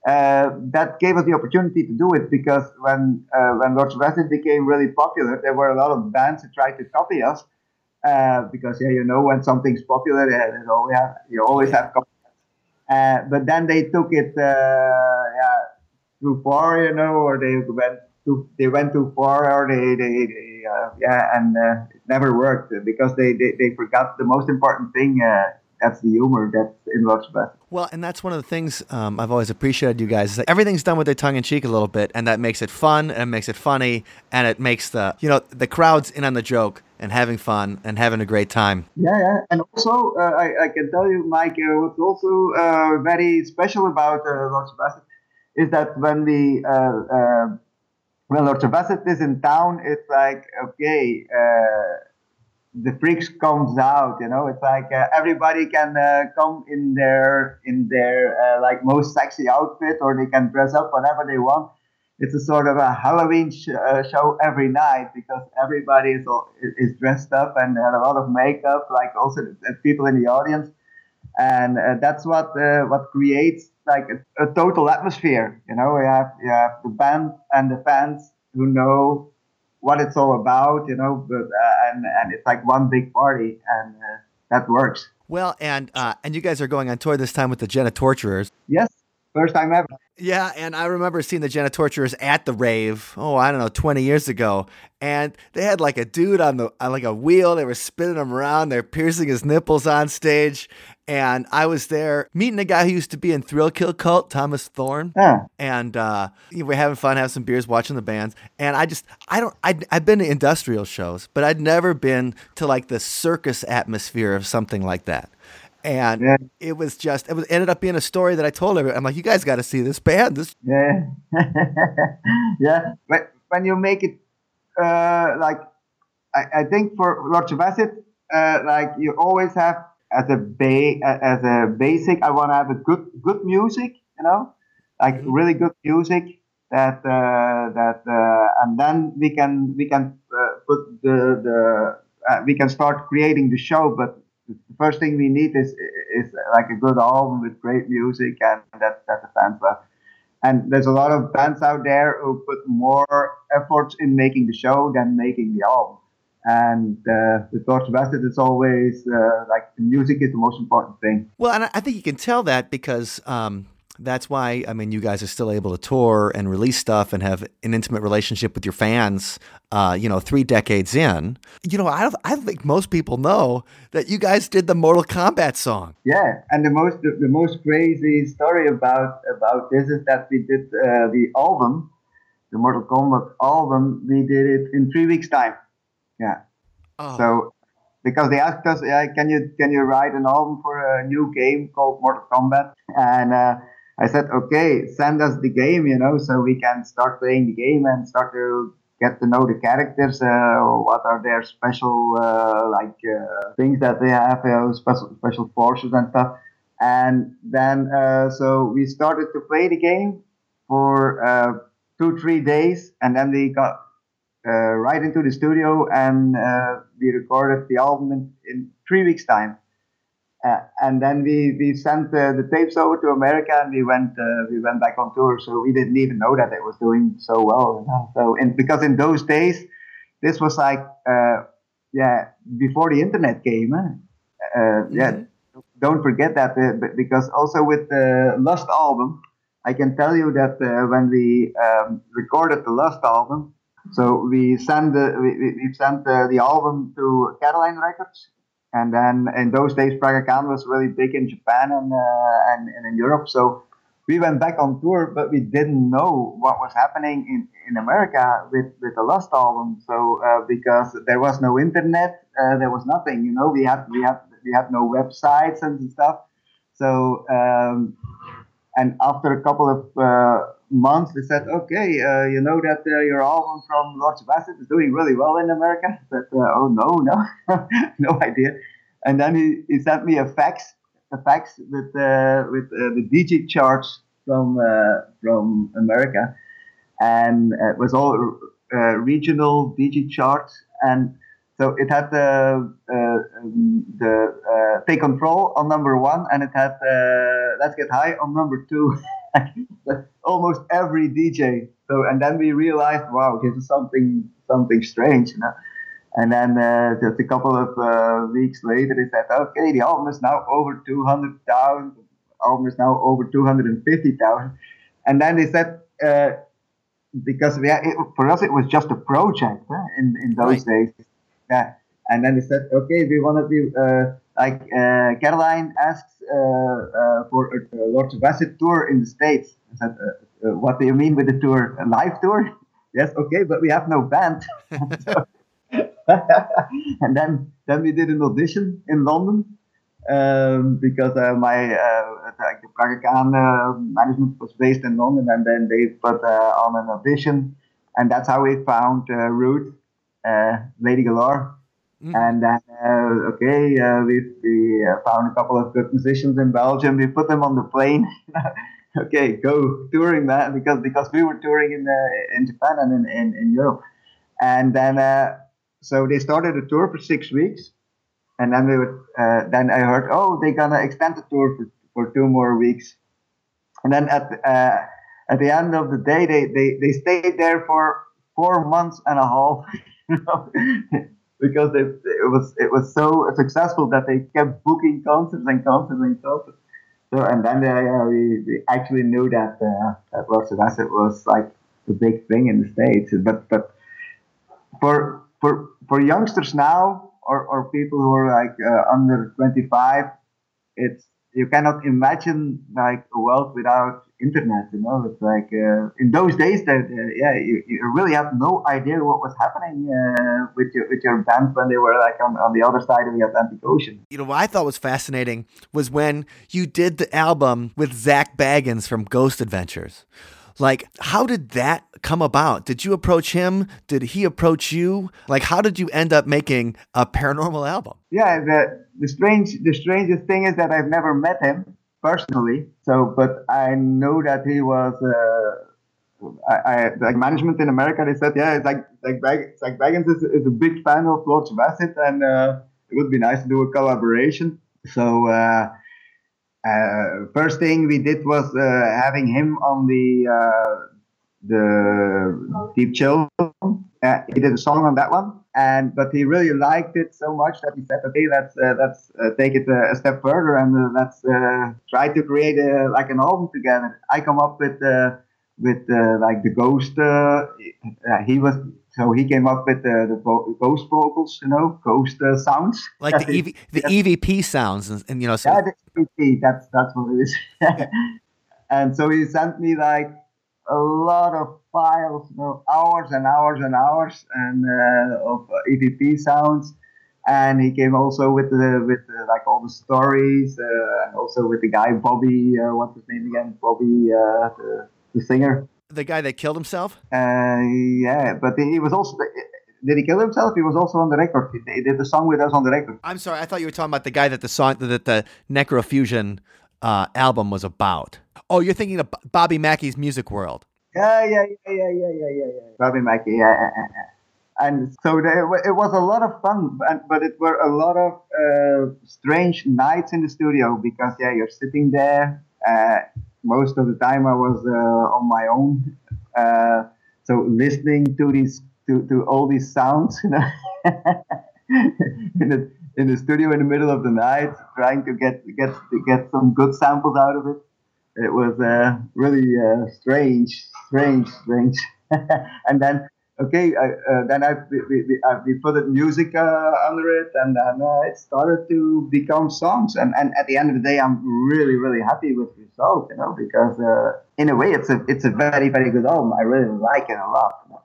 Uh, that gave us the opportunity to do it because when uh, when Lords of became really popular, there were a lot of bands that tried to copy us uh, because yeah, you know when something's popular, yeah, always have, you always have uh, but then they took it uh, yeah, too far, you know, or they went too they went too far, or they they, they yeah, and it never worked because they, they they forgot the most important thing that's the humor that's in Lords of Well, and that's one of the things um, I've always appreciated you guys is that everything's done with their tongue in cheek a little bit, and that makes it fun and it makes it funny, and it makes the you know the crowds in on the joke and having fun and having a great time. Yeah, yeah, and also uh, I, I, can tell you, Mike, uh, what's also uh, very special about uh, of is that when we uh, uh, of is in town, it's like okay the freaks comes out you know? It's like uh, everybody can uh, come in their in their uh, like most sexy outfit or they can dress up whatever they want. It's a sort of a halloween sh- uh, show every night because everybody is, is dressed up and a lot of makeup like also people in the audience. And uh, that's what uh, what creates like a, a, total atmosphere you know you have you have the band and the fans who know what it's all about, you know. But uh, and and it's like one big party, and uh, that works. Well, and uh, and you guys are going on tour this time with the Genitorturers. Yes, first time ever. Yeah, and I remember seeing the Genitorturers at the rave. Oh, I don't know, twenty years ago, and they had like a dude on the on like a wheel. They were spinning him around. They're piercing his nipples on stage, and I was there meeting a guy who used to be in Thrill Kill Kult, Thomas Thorn. Yeah. And uh, we're having fun, having some beers, watching the bands. And I just, I don't, I, i have been to industrial shows, but I'd never been to like the circus atmosphere of something like that. And yeah. it was just, it was ended up being a story that I told everyone. I'm like, you guys got to see this band. This. *laughs* Yeah. yeah. But when you make it, uh, like, I, I think for of Acid, uh, like you always have as a ba- as a basic, I want to have a good good music, you know, like mm-hmm. really good music that uh, that uh, and then we can we can uh, put the the uh, we can start creating the show. But first thing we need is is like a good album with great music and that that the fans love. And there's a lot of bands out there who put more effort in making the show than making the album. And uh, with of Acid, it's always uh, like the music is the most important thing. Well, and I think you can tell that because um, that's why I mean you guys are still able to tour and release stuff and have an intimate relationship with your fans. Uh, you know, three decades in, you know, I don't, I think most people know that you guys did the Mortal Kombat song. Yeah, and the most the, the most crazy story about about this is that we did uh, the album, the Mortal Kombat album. We did it in three weeks' time. Yeah. Oh. So because they asked us, yeah, can you can you write an album for a new game called Mortal Kombat? And uh, I said, okay, send us the game, you know, so we can start playing the game and start to get to know the characters. Uh, what are their special uh, like uh, things that they have, you know, special special forces and stuff. And then uh, so we started to play the game for uh, two three days, and then we got uh, right into the studio and we recorded the album in, in three weeks time. Uh, and then we, we sent uh, the tapes over to America and we went uh, we went back on tour. So we didn't even know that it was doing so well. You know? So in, because in those days, this was like yeah before the internet came. Mm-hmm. Yeah, don't forget that because also with the Lust album, I can tell you that when we um, recorded the Lust album, so we sent the we, we sent the, the album to Caroline Records and then in those days, Praga Khan was really big in Japan and, uh, and, and in Europe. So we went back on tour, but we didn't know what was happening in, in America with, with the Lust album. So uh, because there was no internet, uh, there was nothing. You know, we had we had we had no websites and stuff. So um, and after a couple of uh, months, they said, okay, uh, you know that uh, your album from Lords of is doing really well in America. I said, uh, oh no, no, *laughs* no idea. And then he, he sent me a fax, a fax with uh, with uh, the DJ charts from from America, and it was all regional DJ charts and. So it had the um, the take control on number one, and it had let's get high on number two. *laughs* *laughs* almost every DJ. So and then we realized, wow, this is something something strange, you know. And then uh, just a couple of uh, weeks later, they said, okay, the album is now over 200,000. Album is now over 250,000. And then they said, uh, because we, it, for us it was just a project in in those right. days. Yeah. And then they said, okay, we want to do uh, like uh, Caroline asks uh, uh, for a, a of Acid tour in the States. I said, what do you mean with the tour? A live tour? *laughs* yes, okay, but we have no band. *laughs* and then then we did an audition in London um, because uh, my uh, the Praga Khan uh, management was based in London, and then they put on an audition, and that's how we found Ruth, Lady Galore, Mm. And then, uh, okay, uh, we, we uh, found a couple of good musicians in Belgium. We put them on the plane. *laughs* okay, go touring that because because we were touring in uh, in Japan and in, in, in Europe. And then, uh, so they started a tour for six weeks. And then we would, uh, then I heard, oh, they're gonna extend the tour for, for two more weeks. And then at at the end of the day, they, they, they stayed there for four months and a half. *laughs* because it, it was it was so successful that they kept booking concerts and concerts and concerts. So and then they, uh, we, we, actually knew that uh, that of Acid was like the big thing in the states. But but for for for youngsters now or, or people who are like uh, under 25, it's you cannot imagine like a world without internet. You know, it's like uh, in those days that uh, yeah, you, you really have no idea what was happening uh, with your with your band when they were like on, on the other side of the Atlantic Ocean. You know, what I thought was fascinating was when you did the album with Zak Bagans from Ghost Adventures. Like, how did that come about? Did you approach him? Did he approach you? Like, how did you end up making a paranormal album? Yeah, the the strange the strangest thing is that I've never met him personally. So, but I know that he was. Uh, I, I, like management in America, they said, yeah, it's like like Bag, Zak Bagans is, is, a big fan of of Acid, and uh, it would be nice to do a collaboration. So uh, uh, first thing we did was uh, having him on the uh, the Deep Chill. Uh, he did a song on that one, and but he really liked it so much that he said, "Okay, let's uh, let's uh, take it uh, a step further and uh, let's uh, try to create a, like an album together." I come up with uh, with uh, like the ghost. He was so he came up with the vo- ghost vocals, you know, ghost uh, sounds. Like the *laughs* EV, the EVP sounds, and, and you know, so Yeah, EP. That's that's what it is. *laughs* and so he sent me like a lot of files, hours and hours and hours, and uh, of uh, EVP sounds. And he came also with the with the, like all the stories, uh, and also with the guy Bobby. Uh, what's his name again? Bobby, uh, the, the singer. the guy that killed himself. Uh, yeah, but he was also. Did he kill himself? He was also on the record. He, he did the song with us on the record. I'm sorry, I thought you were talking about the guy that the song that the Necrofusion uh, album was about. Oh, you're thinking of Bobby Mackey's Music World. Yeah, yeah, yeah, yeah, yeah, yeah, yeah, yeah. Bobby Mackey, yeah, yeah, yeah. And so there, it was a lot of fun, but, but it were a lot of uh, strange nights in the studio because yeah, you're sitting there. Uh, most of the time, I was uh, on my own, uh, so listening to these to, to all these sounds, *laughs* you know, in the in the studio in the middle of the night, trying to get get to get some good samples out of it it was uh, really uh, strange, strange, strange. *laughs* and then, okay, I, uh, then I we, we, we, uh, we put it music uh, under it, and then uh, it started to become songs. And, and at the end of the day, I'm really, really happy with the result, you know, because uh, in a way, it's a it's a very, very good album. I really like it a lot. You know?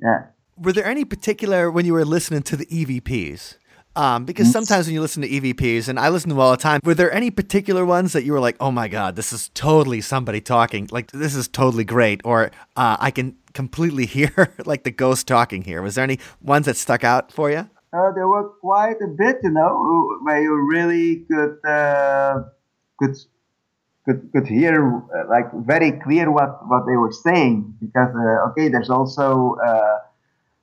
Yeah. Were there any particular when you were listening to the EVPs? Um, because sometimes when you listen to EVPs, and I listen to them all the time, were there any particular ones that you were like, "Oh my god, this is totally somebody talking"? Like this is totally great, or uh, I can completely *laughs* hear like the ghost talking here. Was there any ones that stuck out for you? Uh, there were quite a bit, you know, where you really could uh, could could could hear uh, like very clear what what they were saying because uh, okay, there's also uh,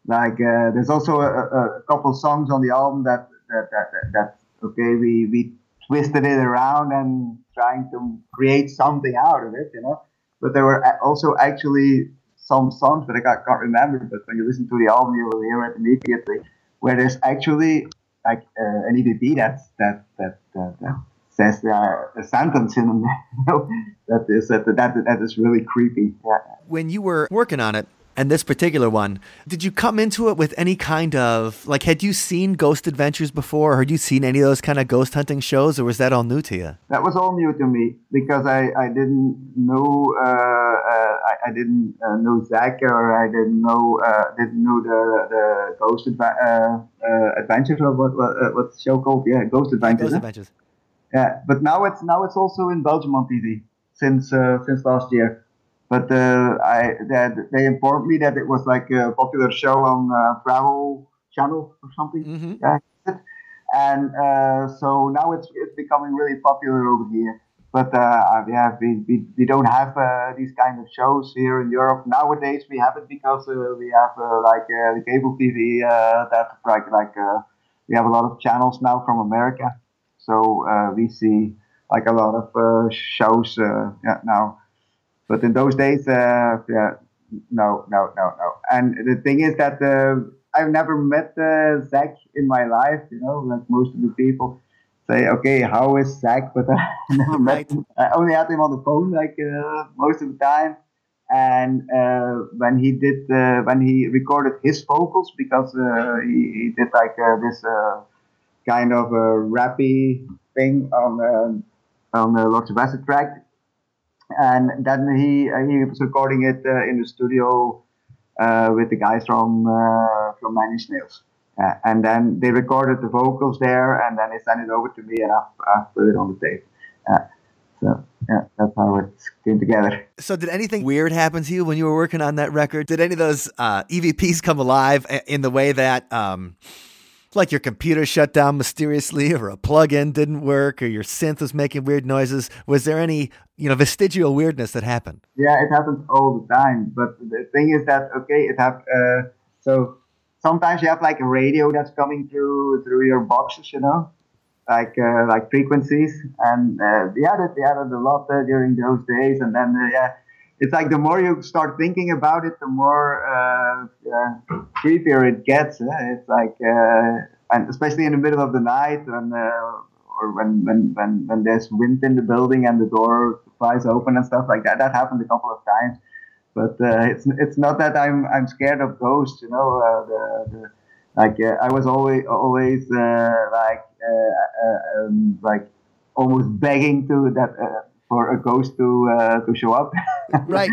like uh, there's also a, a- couple songs on the album that that that, that, that okay we we twisted it around and trying to create something out of it, you know. But there were also actually some songs that I can't, can't remember, but when you listen to the album, you will hear it immediately. Where there's actually like uh, an EVP that's that that that, that says uh, a sentence in them, *laughs* that is that, that that is really creepy. Yeah. When you were working on it, and this particular one, did you come into it with any kind of like? Had you seen Ghost Adventures before? Or had you seen any of those kind of ghost hunting shows, or was that all new to you? That was all new to me because I, I didn't know uh, uh, I, I didn't uh, know Zak or I didn't know uh, didn't know the the Ghost Adva- uh, uh, Adventures or what what uh, what's the show called? Yeah, Ghost Adventures. Ghost huh? Adventures. Yeah, but now it's now it's also in Belgium on TV since uh, since last year. But uh, I that they informed me that it was like a popular show on uh, Bravo channel or something. Mhm. Yeah, and uh, so now it's it's becoming really popular over here. But uh, yeah, we, we, we don't have uh, these kind of shows here in Europe nowadays. We have it because uh, we have uh, like uh, the cable TV uh, that like like uh, we have a lot of channels now from America. So uh, we see like a lot of uh, shows uh, yeah, now. But in those days, uh, yeah, no, no, no, no. And the thing is that uh, I've never met uh, Zak in my life. You know, like most of the people say, okay, how is Zak? But I *laughs* never met him. I only had him on the phone like uh, most of the time. And uh, when he did, uh, when he recorded his vocals, because uh, he, he did like uh, this uh, kind of a rappy thing on uh, on the of Acid track, and then he uh, he was recording it uh, in the studio uh, with the guys from from Nine Inch Nails. And then they recorded the vocals there, and then they sent it over to me, and I, I put it on the tape. So yeah, that's how it came together. So, did anything weird happen to you when you were working on that record? Did any of those uh, EVPs come alive in the way that, um, like, your computer shut down mysteriously, or a plug-in didn't work, or your synth was making weird noises? Was there any, you know, vestigial weirdness that happened? Yeah, it happens all the time. But the thing is that okay, it have uh, so sometimes you have like a radio that's coming through through your boxes, you know, like uh, like frequencies, and uh, they added they added a lot uh, during those days, and then uh, yeah, it's like the more you start thinking about it, the more uh, uh, creepier it gets. It's like, and especially in the middle of the night, when, or when, when when when there's wind in the building and the door flies open and stuff like that. That happened a couple of times, but uh, it's it's not that I'm I'm scared of ghosts. You know, uh, the, the like uh, I was always always uh, like uh, uh, um, like almost begging to that uh, for a ghost to uh, to show up. *laughs* Right.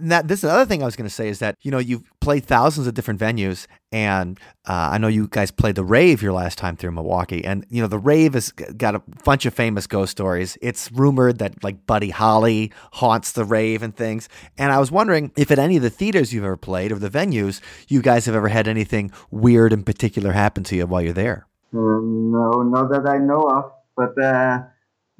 That this is another thing I was going to say is that you know you've played thousands of different venues, and uh, I know you guys played the Rave your last time through Milwaukee, and you know the Rave has got a bunch of famous ghost stories. It's rumored that like Buddy Holly haunts the Rave and things, and I was wondering if at any of the theaters you've ever played or the venues you guys have ever had anything weird in particular happen to you while you're there. Uh, no, not that I know of, but uh,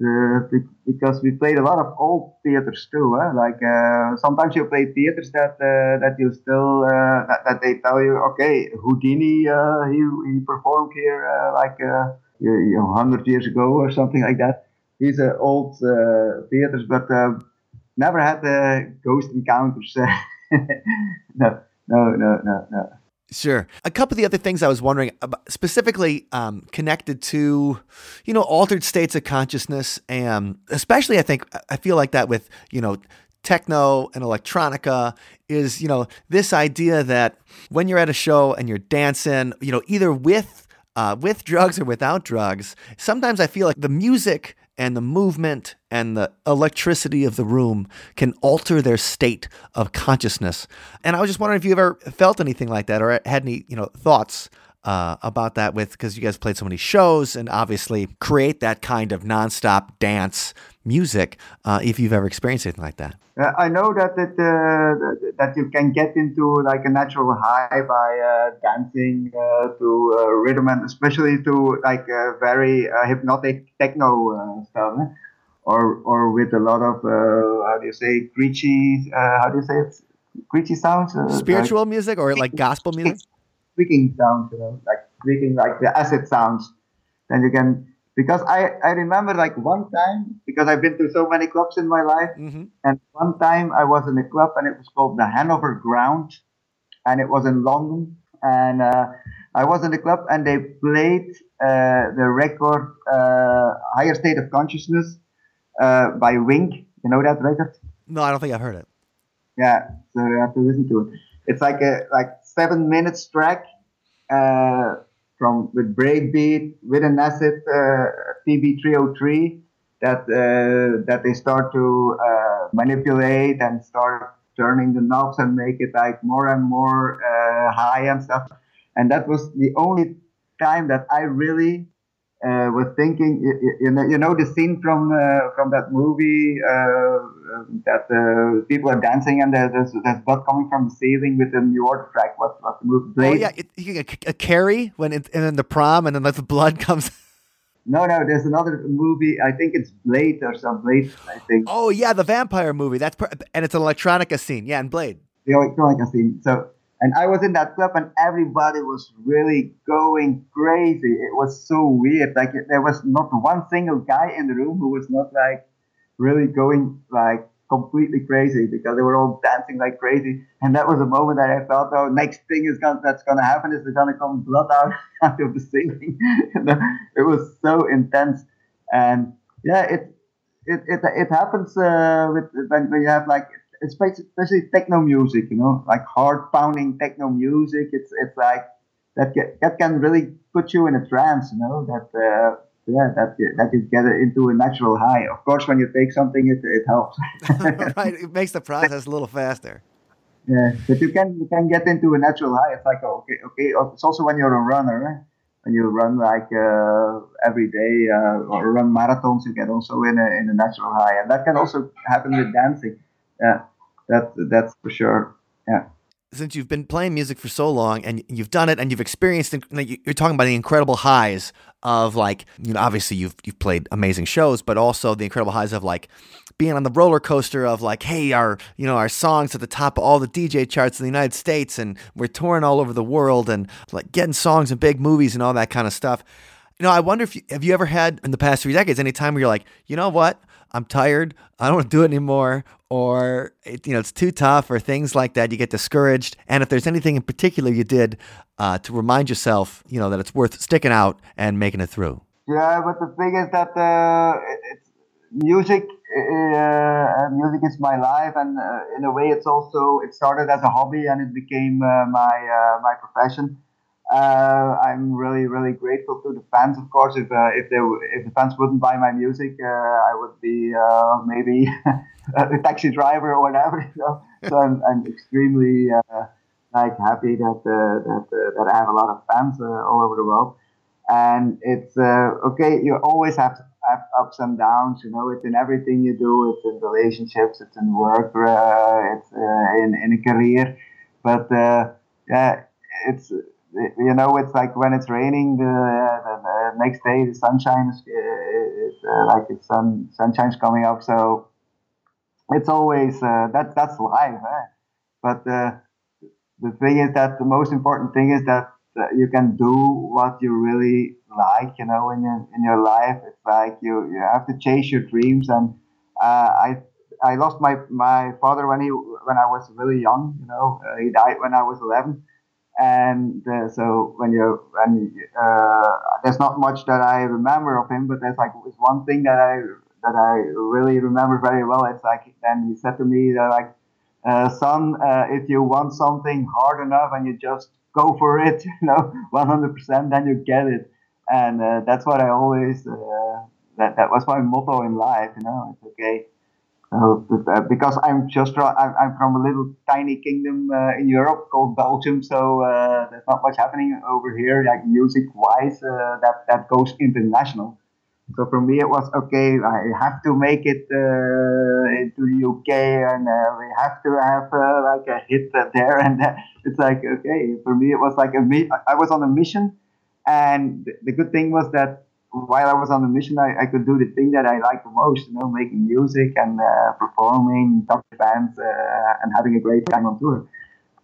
Eh, because we played a lot of old theaters too. Huh? Like uh, sometimes you play theaters that uh, that you still that, that they tell you, okay, Houdini he he performed here like you know, hundred years ago or something like that. These are old theaters, but never had uh, ghost encounters. *laughs* no, no, no, no, no. Sure. A couple of the other things I was wondering about, specifically um, connected to, you know, altered states of consciousness, and especially I think I feel like that with you know techno and electronica is you know this idea that when you're at a show and you're dancing, you know, either with uh, with drugs or without drugs, sometimes I feel like the music and the movement and the electricity of the room can alter their state of consciousness. And I was just wondering if you ever felt anything like that or had any, you know, thoughts uh, about that with because you guys played so many shows and obviously create that kind of nonstop dance music. Uh, if you've ever experienced anything like that. Uh, I know that it, uh, that you can get into like a natural high by uh, dancing uh, to uh, rhythm and especially to like very uh, hypnotic techno uh, stuff, eh? or or with a lot of uh, how do you say screechy uh, how do you say it screechy sounds Spiritual music or like gospel music? Squeaking sounds, you know, like squeaking like the acid sounds. Then you can because I I remember like one time because I've been to so many clubs in my life. hmm And one time I was in a club and it was called the Hanover Grand, and it was in London. And uh, I was in the club and they played uh, the record uh, "Higher State of Consciousness" uh, by Wink. You know that record? No, I don't think I've heard it. Yeah, so you have to listen to it. It's like a like seven minutes track uh, from with breakbeat with an acid uh, TB303 that uh, that they start to uh, manipulate and start turning the knobs and make it like more and more uh, high and stuff. And that was the only time that I really uh, was thinking, you, you- you know, you know the scene from uh, from that movie uh, uh, that uh, people are dancing and there's there's blood coming from the ceiling with the New Order track. What what the movie? Oh yeah, it, a, a Carrie when it, and then the prom and then like the blood *laughs* comes. No, no. There's another movie. I think it's Blade or some Blade. I think Oh yeah, the vampire movie. That's per- and it's an electronica scene. Yeah, and Blade. the electronica scene. So. And I was in that club, and everybody was really going crazy. It was so weird. Like there was not one single guy in the room who was not like really going like completely crazy because they were all dancing like crazy. And that was a moment that I felt, oh, next thing is gonna, that's gonna happen is there's gonna come blood out, *laughs* out of the ceiling. *laughs* it was so intense, and yeah, it it it, it happens uh, with when, when you have like especially, especially techno music, you know, like hard pounding techno music. It's it's like that can, that can really put you in a trance, you know, that. Uh, yeah, that that you get into a natural high. Of course, when you take something, it it helps. *laughs* right, it makes the process a little faster. yeah, but you can you can get into a natural high. It's like okay, okay. oh, It's also when you're a runner. eh? When you run like uh, every day uh, or run marathons, you get also in a in a natural high, and that can also happen with dancing. Yeah, that that's for sure. Yeah. Since you've been playing music for so long and you've done it and you've experienced, you're talking about the incredible highs of like, you know, obviously you've you've played amazing shows, but also the incredible highs of like being on the roller coaster of like, hey, our you know our songs at the top of all the DJ charts in the United States, and we're touring all over the world and like getting songs in big movies and all that kind of stuff. You know, I wonder if you, have you ever had in the past three decades any time where you're like, you know what, I'm tired, I don't want to do it anymore, or it, you know it's too tough, or things like that. You get discouraged, and if there's anything in particular you did uh, to remind yourself, you know, that it's worth sticking out and making it through. Yeah, but the thing is that uh, music. Uh, music is my life, and uh, in a way, it's also it started as a hobby and it became uh, my uh, my profession. Uh, I'm really, really grateful to the fans. Of course, if uh, if they if the fans wouldn't buy my music, uh, I would be uh, maybe *laughs* a taxi driver or whatever. *laughs* So, so I'm, I'm extremely uh, like happy that uh, that that I have a lot of fans all over the world. And it's okay. You always have have ups and downs. You know, it's in everything you do. It's in relationships. It's in work. it's in in a career. But yeah, it's you know, it's like when it's raining, the, the, the next day the sunshine is, is uh, like it's sun sunshine's coming up. So it's always uh, that that's life. Eh? But uh, the thing is that the most important thing is that you can do what you really like. You know, in your in your life, it's like you you have to chase your dreams. And uh, I I lost my my father when he when I was really young. You know, uh, he died when I was eleven and uh, so when you when uh, there's not much that I remember of him, but there's like one thing that I that I really remember very well. It's like then he said to me that like, uh, son, uh, if you want something hard enough and you just go for it, *laughs* you know, 100%, then you get it. And uh, that's what I always uh, that that was my motto in life. You know, it's okay uh, because I'm just I'm from a little tiny kingdom uh, in Europe called Belgium, so uh, there's not much happening over here, like music wise, uh, that that goes international. So for me, it was okay. I have to make it uh, into the UK, and uh, we have to have like a hit there. And it's like okay, for me, it was like a I was on a mission, and the good thing was that while I was on the mission, I, I could do the thing that I like the most, you know, making music and uh, performing, talking to fans, uh, and having a great time on tour.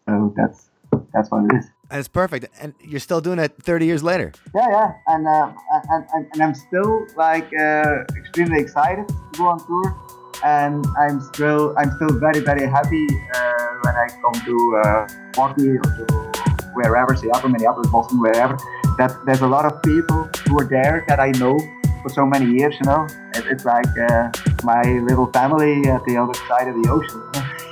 So that's that's what it is. It's perfect, and you're still doing it 30 years later. Yeah, yeah, and uh, and, and, and I'm still like uh, extremely excited to go on tour, and I'm still I'm still very very happy uh, when I come to uh, Milwaukee or to wherever, Seattle, Minneapolis, Boston, wherever that there's a lot of people who are there that I know for so many years. You know, it, it's like uh, my little family at the other side of the ocean.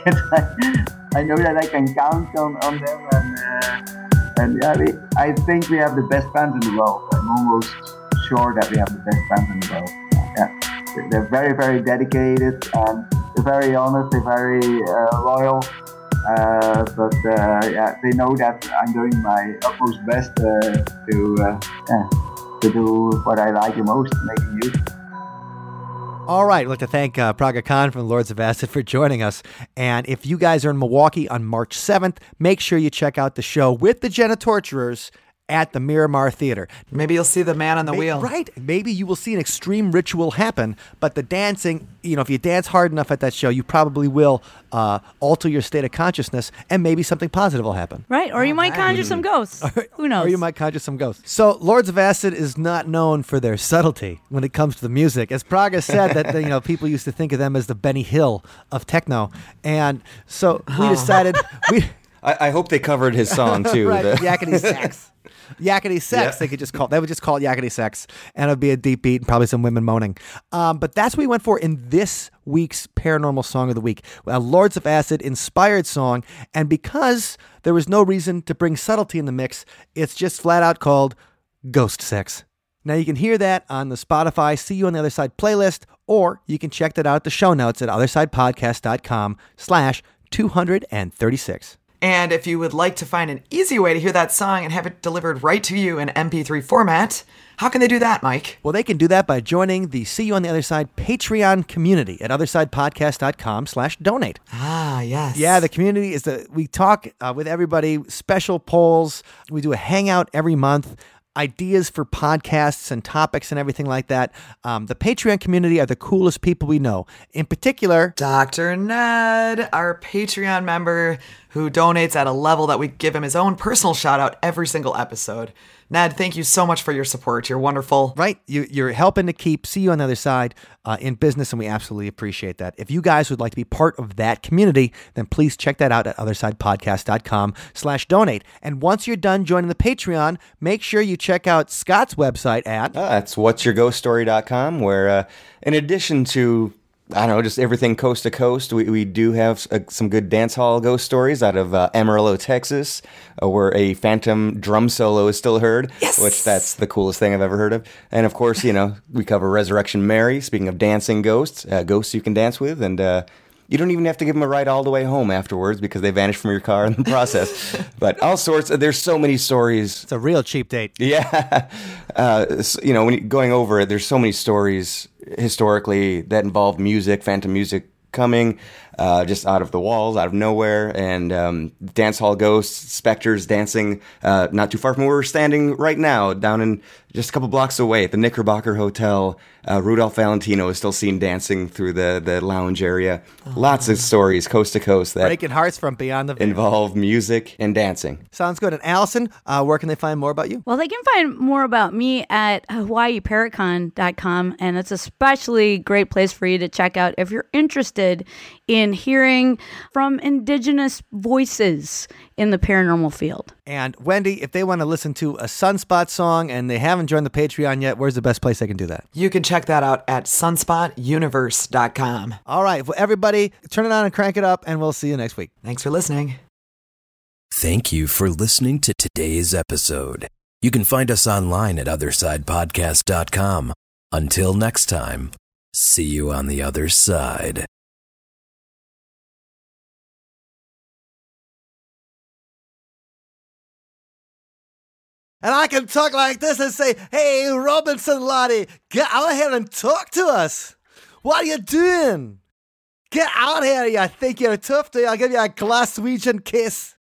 *laughs* I know that I can count on, on them, and uh, and yeah, we, I think we have the best fans in the world. I'm almost sure that we have the best fans in the world. Yeah, they're very very dedicated and they're very honest. They're very uh, loyal uh, but uh, yeah, they know that I'm doing my utmost best uh, to yeah, to do what I like the most, making music. All right, I'd like to thank uh, Praga Khan from Lords of Acid for joining us. And if you guys are in Milwaukee on March 7th, make sure you check out the show with the Genitorturers at the Miramar Theater. Maybe you'll see the man on the Maybe, wheel. Right. Maybe you will see an extreme ritual happen, but the dancing, you know, if you dance hard enough at that show, you probably will uh, alter your state of consciousness and maybe something positive will happen. Right. Or you might conjure some ghosts. *laughs* or, Who knows? Or you might conjure some ghosts. So, Lords of Acid is not known for their subtlety when it comes to the music. As Praga said, that you know people used to think of them as the Benny Hill of techno, and so we decided we. *laughs* I, I hope they covered his song *laughs* too. right, the- yakety *laughs* sax. Yakety sex, Yeah. they could just call. They would just call it yakety sex, and it'd be a deep beat and probably some women moaning. Um, but that's what we went for in this week's paranormal song of the week, a Lords of Acid inspired song. And because there was no reason to bring subtlety in the mix, it's just flat out called Ghost Sex. Now you can hear that on the Spotify See You on the Other Side playlist, or you can check that out at the show notes at othersidepodcast.com slash 236. And if you would like to find an easy way to hear that song and have it delivered right to you in MP3 format, how can they do that, Mike? Well, they can do that by joining the See You on the Other Side Patreon community at othersidepodcast.com slash donate. Ah, yes. Yeah, the community is the, we talk uh, with everybody, special polls. We do a hangout every month, ideas for podcasts and topics and everything like that. Um, the Patreon community are the coolest people we know. In particular, Dr. Ned, our Patreon member who donates at a level that we give him his own personal shout out every single episode. Ned, thank you so much for your support. You're wonderful. Right? You, you're helping to keep See You on the Other Side uh, in business, and we absolutely appreciate that. If you guys would like to be part of that community, then please check that out at othersidepodcast.com slash donate. And once you're done joining the Patreon, make sure you check out Scott's website at... Uh, that's what'syourghoststory.com, where uh, in addition to I don't know, just everything coast to coast. We, we do have uh, some good dance hall ghost stories out of uh, Amarillo, Texas, uh, where a phantom drum solo is still heard. Yes! Which that's the coolest thing I've ever heard of. And of course, you know, we cover Resurrection Mary. Speaking of dancing ghosts, uh, ghosts you can dance with, and uh, you don't even have to give them a ride all the way home afterwards because they vanish from your car in the *laughs* process. but all sorts. There's so many stories. It's a real cheap date. Yeah, *laughs* uh, so, you know, when you, going over it, there's so many stories historically that involved music, phantom music coming uh, just out of the walls, out of nowhere, and um, dance hall ghosts, specters dancing uh, not too far from where we're standing right now, down in just a couple blocks away at the Knickerbocker Hotel. Uh, Rudolph Valentino is still seen dancing through the, the lounge area. Lots of stories, coast to coast, that Breaking hearts from beyond the veil. involve music and dancing. Sounds good. And Allison, uh, where can they find more about you? Well, they can find more about me at hawaiiparacon.com, and it's especially great place for you to check out if you're interested in hearing from indigenous voices in the paranormal field. And Wendy, if they want to listen to a Sunspot song and they haven't joined the Patreon yet, where's the best place they can do that? You can check that out at sunspotuniverse.com. All right. Well, everybody, turn it on and crank it up, and we'll see you next week. Thanks for listening. Thank you for listening to today's episode. You can find us online at othersidepodcast.com. Until next time, see you on the other side. And I can talk like this and say, hey, Robinson Lottie, get out here and talk to us. What are you doing? Get out here, you think you're tough, do? I'll give you a Glaswegian kiss.